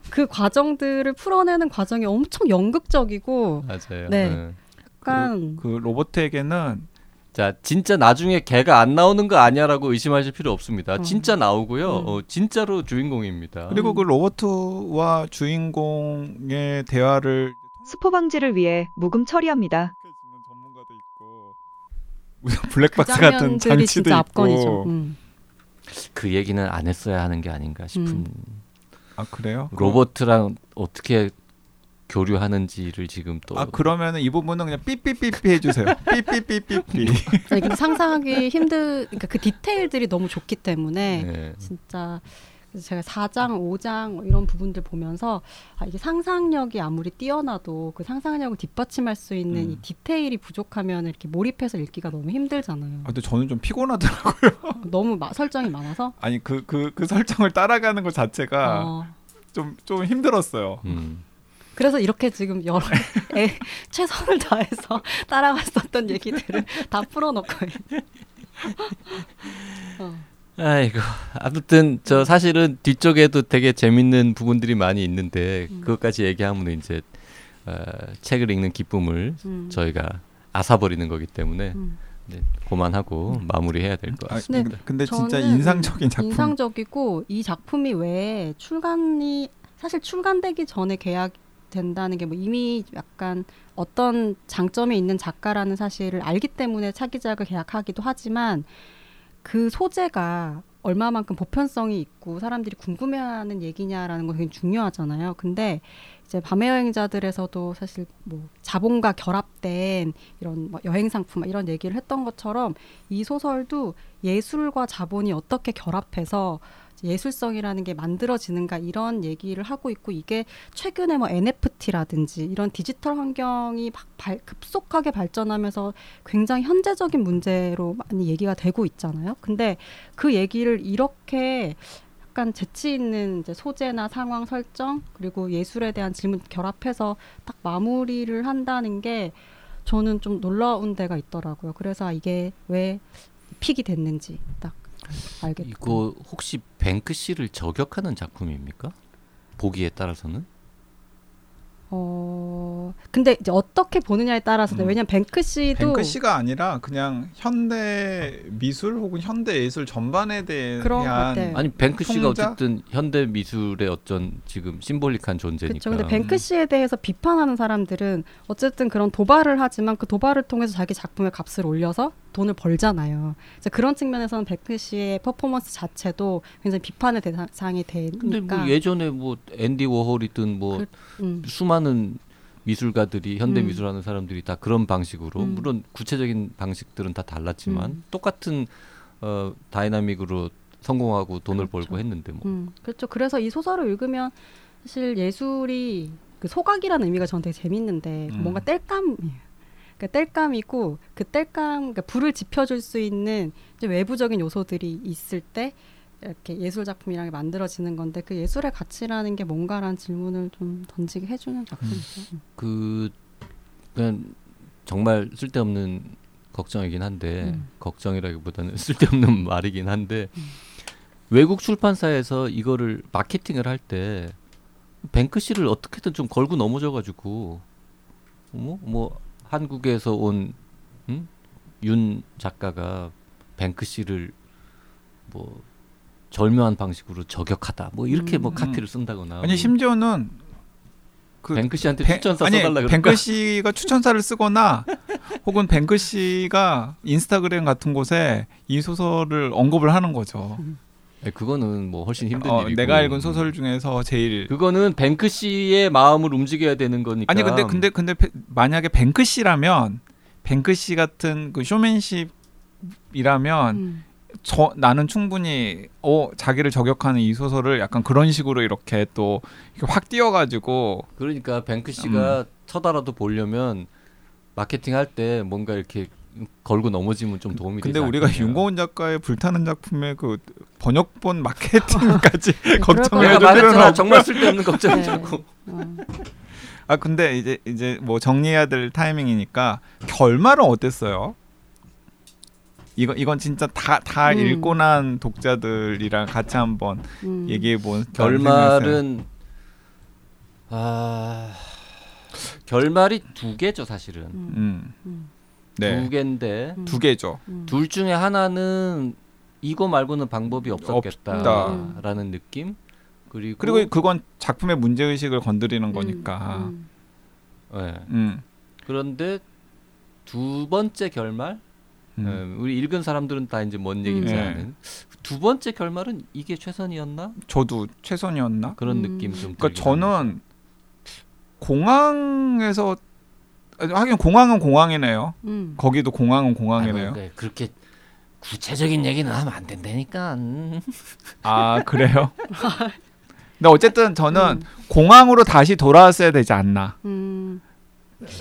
Speaker 3: 그 과정들을 풀어내는 과정이 엄청 연극적이고
Speaker 2: 맞아요.
Speaker 3: 네.
Speaker 2: 네.
Speaker 3: 약간
Speaker 1: 그 로버트에게는
Speaker 2: 자, 진짜 나중에 개가 안 나오는 거 아니야라고 의심하실 필요 없습니다.
Speaker 3: 음.
Speaker 2: 진짜 나오고요.
Speaker 3: 음.
Speaker 2: 어, 진짜로 주인공입니다.
Speaker 1: 그리고 그 로버트와 주인공의 대화를
Speaker 5: 스포 방지를 위해 묵음 처리합니다.
Speaker 1: 전문가도 있고 무슨 블랙박스
Speaker 3: 그
Speaker 1: 같은 장치도 있고.
Speaker 3: 음.
Speaker 2: 그 얘기는 안 했어야 하는 게 아닌가 싶은
Speaker 3: 음.
Speaker 1: 아 그래요?
Speaker 2: 로버트랑 어떻게 교류하는지를 지금 또
Speaker 1: 아 그러면은 이 부분은 그냥 삐삐삐삐 해주세요. 삐삐삐삐삐.
Speaker 3: 네, 근데 상상하기 힘들, 그러니까 그 디테일들이 너무 좋기 때문에
Speaker 2: 네.
Speaker 3: 진짜 그래서 제가 4장, 5장 뭐 이런 부분들 보면서 아, 이게 상상력이 아무리 뛰어나도 그 상상력을 뒷받침할 수 있는
Speaker 1: 음.
Speaker 3: 이 디테일이 부족하면 이렇게 몰입해서 읽기가 너무 힘들잖아요.
Speaker 1: 아, 근데 저는 좀 피곤하더라고요.
Speaker 3: 너무 마- 설정이 많아서
Speaker 1: 아니 그 그 그 설정을 따라가는 것 자체가
Speaker 3: 어,
Speaker 1: 좀 좀 힘들었어요.
Speaker 2: 음.
Speaker 3: 그래서 이렇게 지금 여러 애, 최선을 다해서 따라갔었던 얘기들을 다 풀어놓고. 어.
Speaker 2: 아이고 아무튼 저 사실은 뒤쪽에도 되게 재밌는 부분들이 많이 있는데
Speaker 3: 음.
Speaker 2: 그것까지 얘기하면 이제 어, 책을 읽는 기쁨을
Speaker 3: 음.
Speaker 2: 저희가 앗아버리는 거기 때문에
Speaker 3: 음.
Speaker 2: 이제 그만하고 마무리해야 될것
Speaker 1: 아,
Speaker 2: 같습니다.
Speaker 1: 근데, 근데 진짜 인상적인 작품.
Speaker 3: 인상적이고 이 작품이 왜 출간이 사실 출간되기 전에 계약 된다는 게 뭐 이미 약간 어떤 장점이 있는 작가라는 사실을 알기 때문에 차기작을 계약하기도 하지만 그 소재가 얼마만큼 보편성이 있고 사람들이 궁금해하는 얘기냐라는 건 굉장히 중요하잖아요. 근데 이제 밤의 여행자들에서도 사실 뭐 자본과 결합된 이런 뭐 여행 상품 이런 얘기를 했던 것처럼 이 소설도 예술과 자본이 어떻게 결합해서 예술성이라는 게 만들어지는가 이런 얘기를 하고 있고 이게 최근에 뭐 NFT라든지 이런 디지털 환경이 막 발- 급속하게 발전하면서 굉장히 현재적인 문제로 많이 얘기가 되고 있잖아요. 근데 그 얘기를 이렇게 약간 재치 있는 이제 소재나 상황 설정 그리고 예술에 대한 질문 결합해서 딱 마무리를 한다는 게 저는 좀 놀라운 데가 있더라고요. 그래서 이게 왜 픽이 됐는지 딱 알겠고.
Speaker 2: 이거 혹시 뱅크 씨를 저격하는 작품입니까? 보기에 따라서는
Speaker 3: 어 근데 이제 어떻게 보느냐에 따라서
Speaker 1: 음.
Speaker 3: 왜냐면 뱅크시도
Speaker 1: 뱅크시가 아니라 그냥 현대 미술 혹은 현대 예술 전반에 대한
Speaker 3: 그런 것 같아요.
Speaker 2: 아니 뱅크 씨가? 어쨌든 현대 미술의 어떤 지금 심볼릭한 존재니까.
Speaker 3: 그렇죠. 근데 뱅크시에 대해서 비판하는 사람들은 어쨌든 그런 도발을 하지만 그 도발을 통해서 자기 작품의 값을 올려서 돈을 벌잖아요. 그래서 그런 측면에서는 뱅크시의 퍼포먼스 자체도 굉장히 비판의 대상이 되니까.
Speaker 2: 근데 뭐 예전에 뭐 앤디 워홀이든 뭐
Speaker 3: 그- 음.
Speaker 2: 수많은 미술가들이 현대
Speaker 3: 음.
Speaker 2: 미술하는 사람들이 다 그런 방식으로
Speaker 3: 음.
Speaker 2: 물론 구체적인 방식들은 다 달랐지만
Speaker 3: 음.
Speaker 2: 똑같은 어 dynamic으로 성공하고 돈을
Speaker 3: 그렇죠.
Speaker 2: 벌고 했는데 뭐
Speaker 3: 음, 그렇죠. 그래서 이 소설을 읽으면 사실 예술이 그 소각이라는 의미가 저는 되게 재밌는데
Speaker 1: 음.
Speaker 3: 뭔가 땔감이에요. 그러니까 땔감이고 그 땔감, 그러니까 불을 지펴줄 수 있는 외부적인 요소들이 있을 때 이렇게 예술 작품이랑 만들어지는 건데 그 예술의 가치라는 게 뭔가라는 질문을 좀 던지게 해주는 작품이죠. 음.
Speaker 2: 그 그냥 정말 쓸데없는 걱정이긴 한데
Speaker 3: 음.
Speaker 2: 걱정이라기보다는 쓸데없는 말이긴 한데
Speaker 3: 음.
Speaker 2: 외국 출판사에서 이거를 마케팅을 할 때 뱅크 씨를 어떻게든 좀 걸고 넘어져 가지고 뭐, 뭐 한국에서 온 음? 윤 작가가 뱅크시를 뭐 절묘한 방식으로 저격하다 뭐 이렇게 뭐
Speaker 3: 음.
Speaker 2: 카피를 쓴다거나
Speaker 1: 아니
Speaker 2: 뭐
Speaker 1: 심지어는 그
Speaker 2: 뱅크시한테
Speaker 1: 뱅-
Speaker 2: 추천사
Speaker 1: 아니,
Speaker 2: 써달라 그럴까?
Speaker 1: 뱅크시가 추천사를 쓰거나 혹은 뱅크시가 인스타그램 같은 곳에 이 소설을 언급을 하는 거죠.
Speaker 2: 네, 그거는 뭐 훨씬 힘든
Speaker 1: 어,
Speaker 2: 일이고
Speaker 1: 내가 읽은 소설 중에서 제일
Speaker 2: 그거는 뱅크시의 마음을 움직여야 되는 거니까
Speaker 1: 아니 근데 근데 근데 페- 만약에 뱅크 씨라면 뱅크 씨 같은 그 쇼맨십이라면
Speaker 3: 음.
Speaker 1: 저 나는 충분히 어 자기를 저격하는 이 소설을 약간 그런 식으로 이렇게 또 확 띄워가지고
Speaker 2: 그러니까 뱅크 씨가
Speaker 1: 음.
Speaker 2: 쳐다라도 보려면 마케팅 할 때 뭔가 이렇게 걸고 넘어지면 좀 도움이
Speaker 1: 근데
Speaker 2: 되지
Speaker 1: 우리가
Speaker 2: 않겠냐.
Speaker 1: 윤고은 작가의 불타는 작품의 그 번역본 마케팅까지 걱정을 해줄 필요는
Speaker 2: 정말 쓸데없는 걱정
Speaker 3: 네.
Speaker 2: 자꾸
Speaker 3: 어.
Speaker 1: 아 근데 이제 이제 뭐 정리해야 될 타이밍이니까 결말은 어땠어요? 이거 이건 진짜 다다
Speaker 3: 음.
Speaker 1: 읽고 난 독자들이랑 같이 한번
Speaker 3: 음.
Speaker 1: 얘기해 본
Speaker 2: 결말은 아 결말이 두 개죠 사실은
Speaker 3: 음.
Speaker 1: 음.
Speaker 3: 음.
Speaker 1: 네.
Speaker 2: 두 개인데
Speaker 3: 음.
Speaker 1: 두 개죠.
Speaker 3: 음.
Speaker 2: 둘 중에 하나는 이거 말고는 방법이 없었겠다라는 느낌 그리고
Speaker 1: 그리고 그건 작품의 문제 의식을 건드리는 거니까.
Speaker 3: 음.
Speaker 2: 그런데 두 번째 결말
Speaker 1: 음.
Speaker 2: 예, 우리 읽은 사람들은 다 이제 뭔 얘기인지
Speaker 1: 음.
Speaker 2: 아는 두 번째 결말은 이게 최선이었나
Speaker 1: 저도 최선이었나?
Speaker 2: 그런
Speaker 3: 음.
Speaker 2: 느낌 좀
Speaker 1: 그러니까. 저는 공항에서 아니, 하긴 공항은 공항이네요.
Speaker 3: 음.
Speaker 1: 거기도 공항은 공항이네요.
Speaker 2: 그- 그렇게 구체적인 얘기는 하면 안 된다니까 음.
Speaker 1: 아 그래요? 근데 어쨌든 저는
Speaker 3: 음.
Speaker 1: 공항으로 다시 돌아왔어야 되지 않나.
Speaker 3: 음.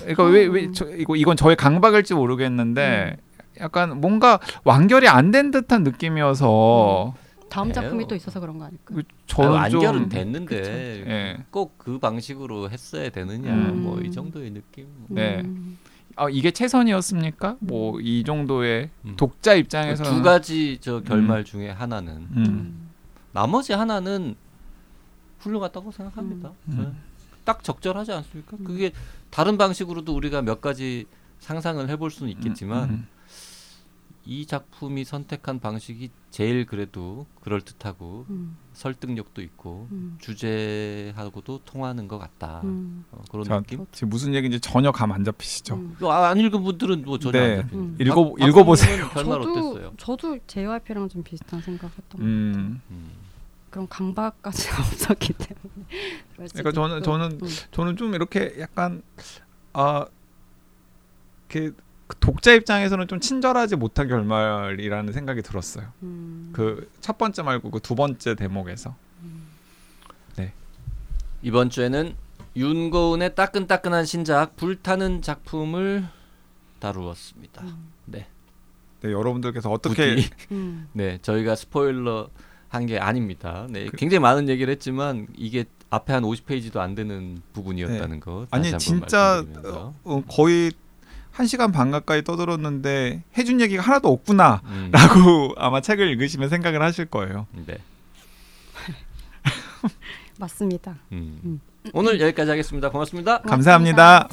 Speaker 1: 이거 왜왜 이거 이건 저의 강박일지 모르겠는데 약간 뭔가 완결이 안 된 듯한 느낌이어서
Speaker 3: 다음
Speaker 2: 돼요.
Speaker 3: 작품이 또 있어서 그런 거 아닐까?
Speaker 1: 그 저는 좀
Speaker 2: 완결은 됐는데.
Speaker 1: 예.
Speaker 2: 꼭그 방식으로 했어야 되느냐
Speaker 3: 음.
Speaker 2: 뭐이 정도의 느낌
Speaker 1: 네.
Speaker 3: 음.
Speaker 1: 아 이게 최선이었습니까? 뭐 이 정도의
Speaker 2: 음.
Speaker 1: 독자 입장에서
Speaker 2: 두 가지 저 결말 중에 하나는
Speaker 1: 음.
Speaker 3: 음.
Speaker 2: 나머지 하나는 훌륭하다고 생각합니다.
Speaker 1: 음.
Speaker 2: 네. 딱 적절하지 않습니까?
Speaker 3: 음.
Speaker 2: 그게 다른 방식으로도 우리가 몇 가지 상상을 해볼 수는 있겠지만
Speaker 1: 음.
Speaker 2: 이 작품이 선택한 방식이 제일 그래도 그럴 듯하고
Speaker 3: 음.
Speaker 2: 설득력도 있고
Speaker 3: 음.
Speaker 2: 주제하고도 통하는 것 같다.
Speaker 3: 음.
Speaker 2: 어, 그런
Speaker 1: 자,
Speaker 2: 느낌.
Speaker 1: 지금 무슨 얘기인지 전혀 감 안 잡히시죠?
Speaker 3: 음.
Speaker 2: 아, 안 읽은 분들은 뭐 전혀
Speaker 1: 네.
Speaker 2: 안 잡히는.
Speaker 3: 음.
Speaker 1: 읽어
Speaker 2: 박-
Speaker 1: 읽어보세요.
Speaker 2: 결말
Speaker 3: 저도
Speaker 2: 어땠어요?
Speaker 3: 저도 JYP랑 좀 비슷한 생각했던 것 같아요.
Speaker 1: 음.
Speaker 2: 음.
Speaker 3: 그런 강박까지 없었기 때문에.
Speaker 1: 그러니까 저는. 저는
Speaker 3: 음.
Speaker 1: 저는 좀 이렇게 약간 아그 독자 입장에서는 좀 친절하지 못한 결말이라는 생각이 들었어요.
Speaker 3: 음.
Speaker 1: 그첫 번째 말고 그 두 번째 대목에서.
Speaker 2: 이번 주에는 윤고은의 따끈따끈한 신작 불타는 작품을 다루었습니다.
Speaker 3: 음.
Speaker 2: 네.
Speaker 1: 네, 여러분들께서 어떻게
Speaker 3: 음.
Speaker 2: 네 저희가 스포일러 한 게 아닙니다. 네
Speaker 1: 그-
Speaker 2: 굉장히 많은 얘기를 했지만 이게 앞에 한 50페이지도 안 되는 부분이었다는 거 다시
Speaker 1: 아니
Speaker 2: 한번
Speaker 1: 진짜
Speaker 2: 말씀드리면서.
Speaker 1: 어, 거의 한 시간 반 가까이 떠들었는데 해준 얘기가 하나도 없구나라고
Speaker 2: 음,
Speaker 1: 아마 책을 읽으시면 생각을 하실 거예요.
Speaker 2: 네.
Speaker 3: 맞습니다.
Speaker 2: 음. 오늘 여기까지 하겠습니다. 고맙습니다.
Speaker 1: 감사합니다.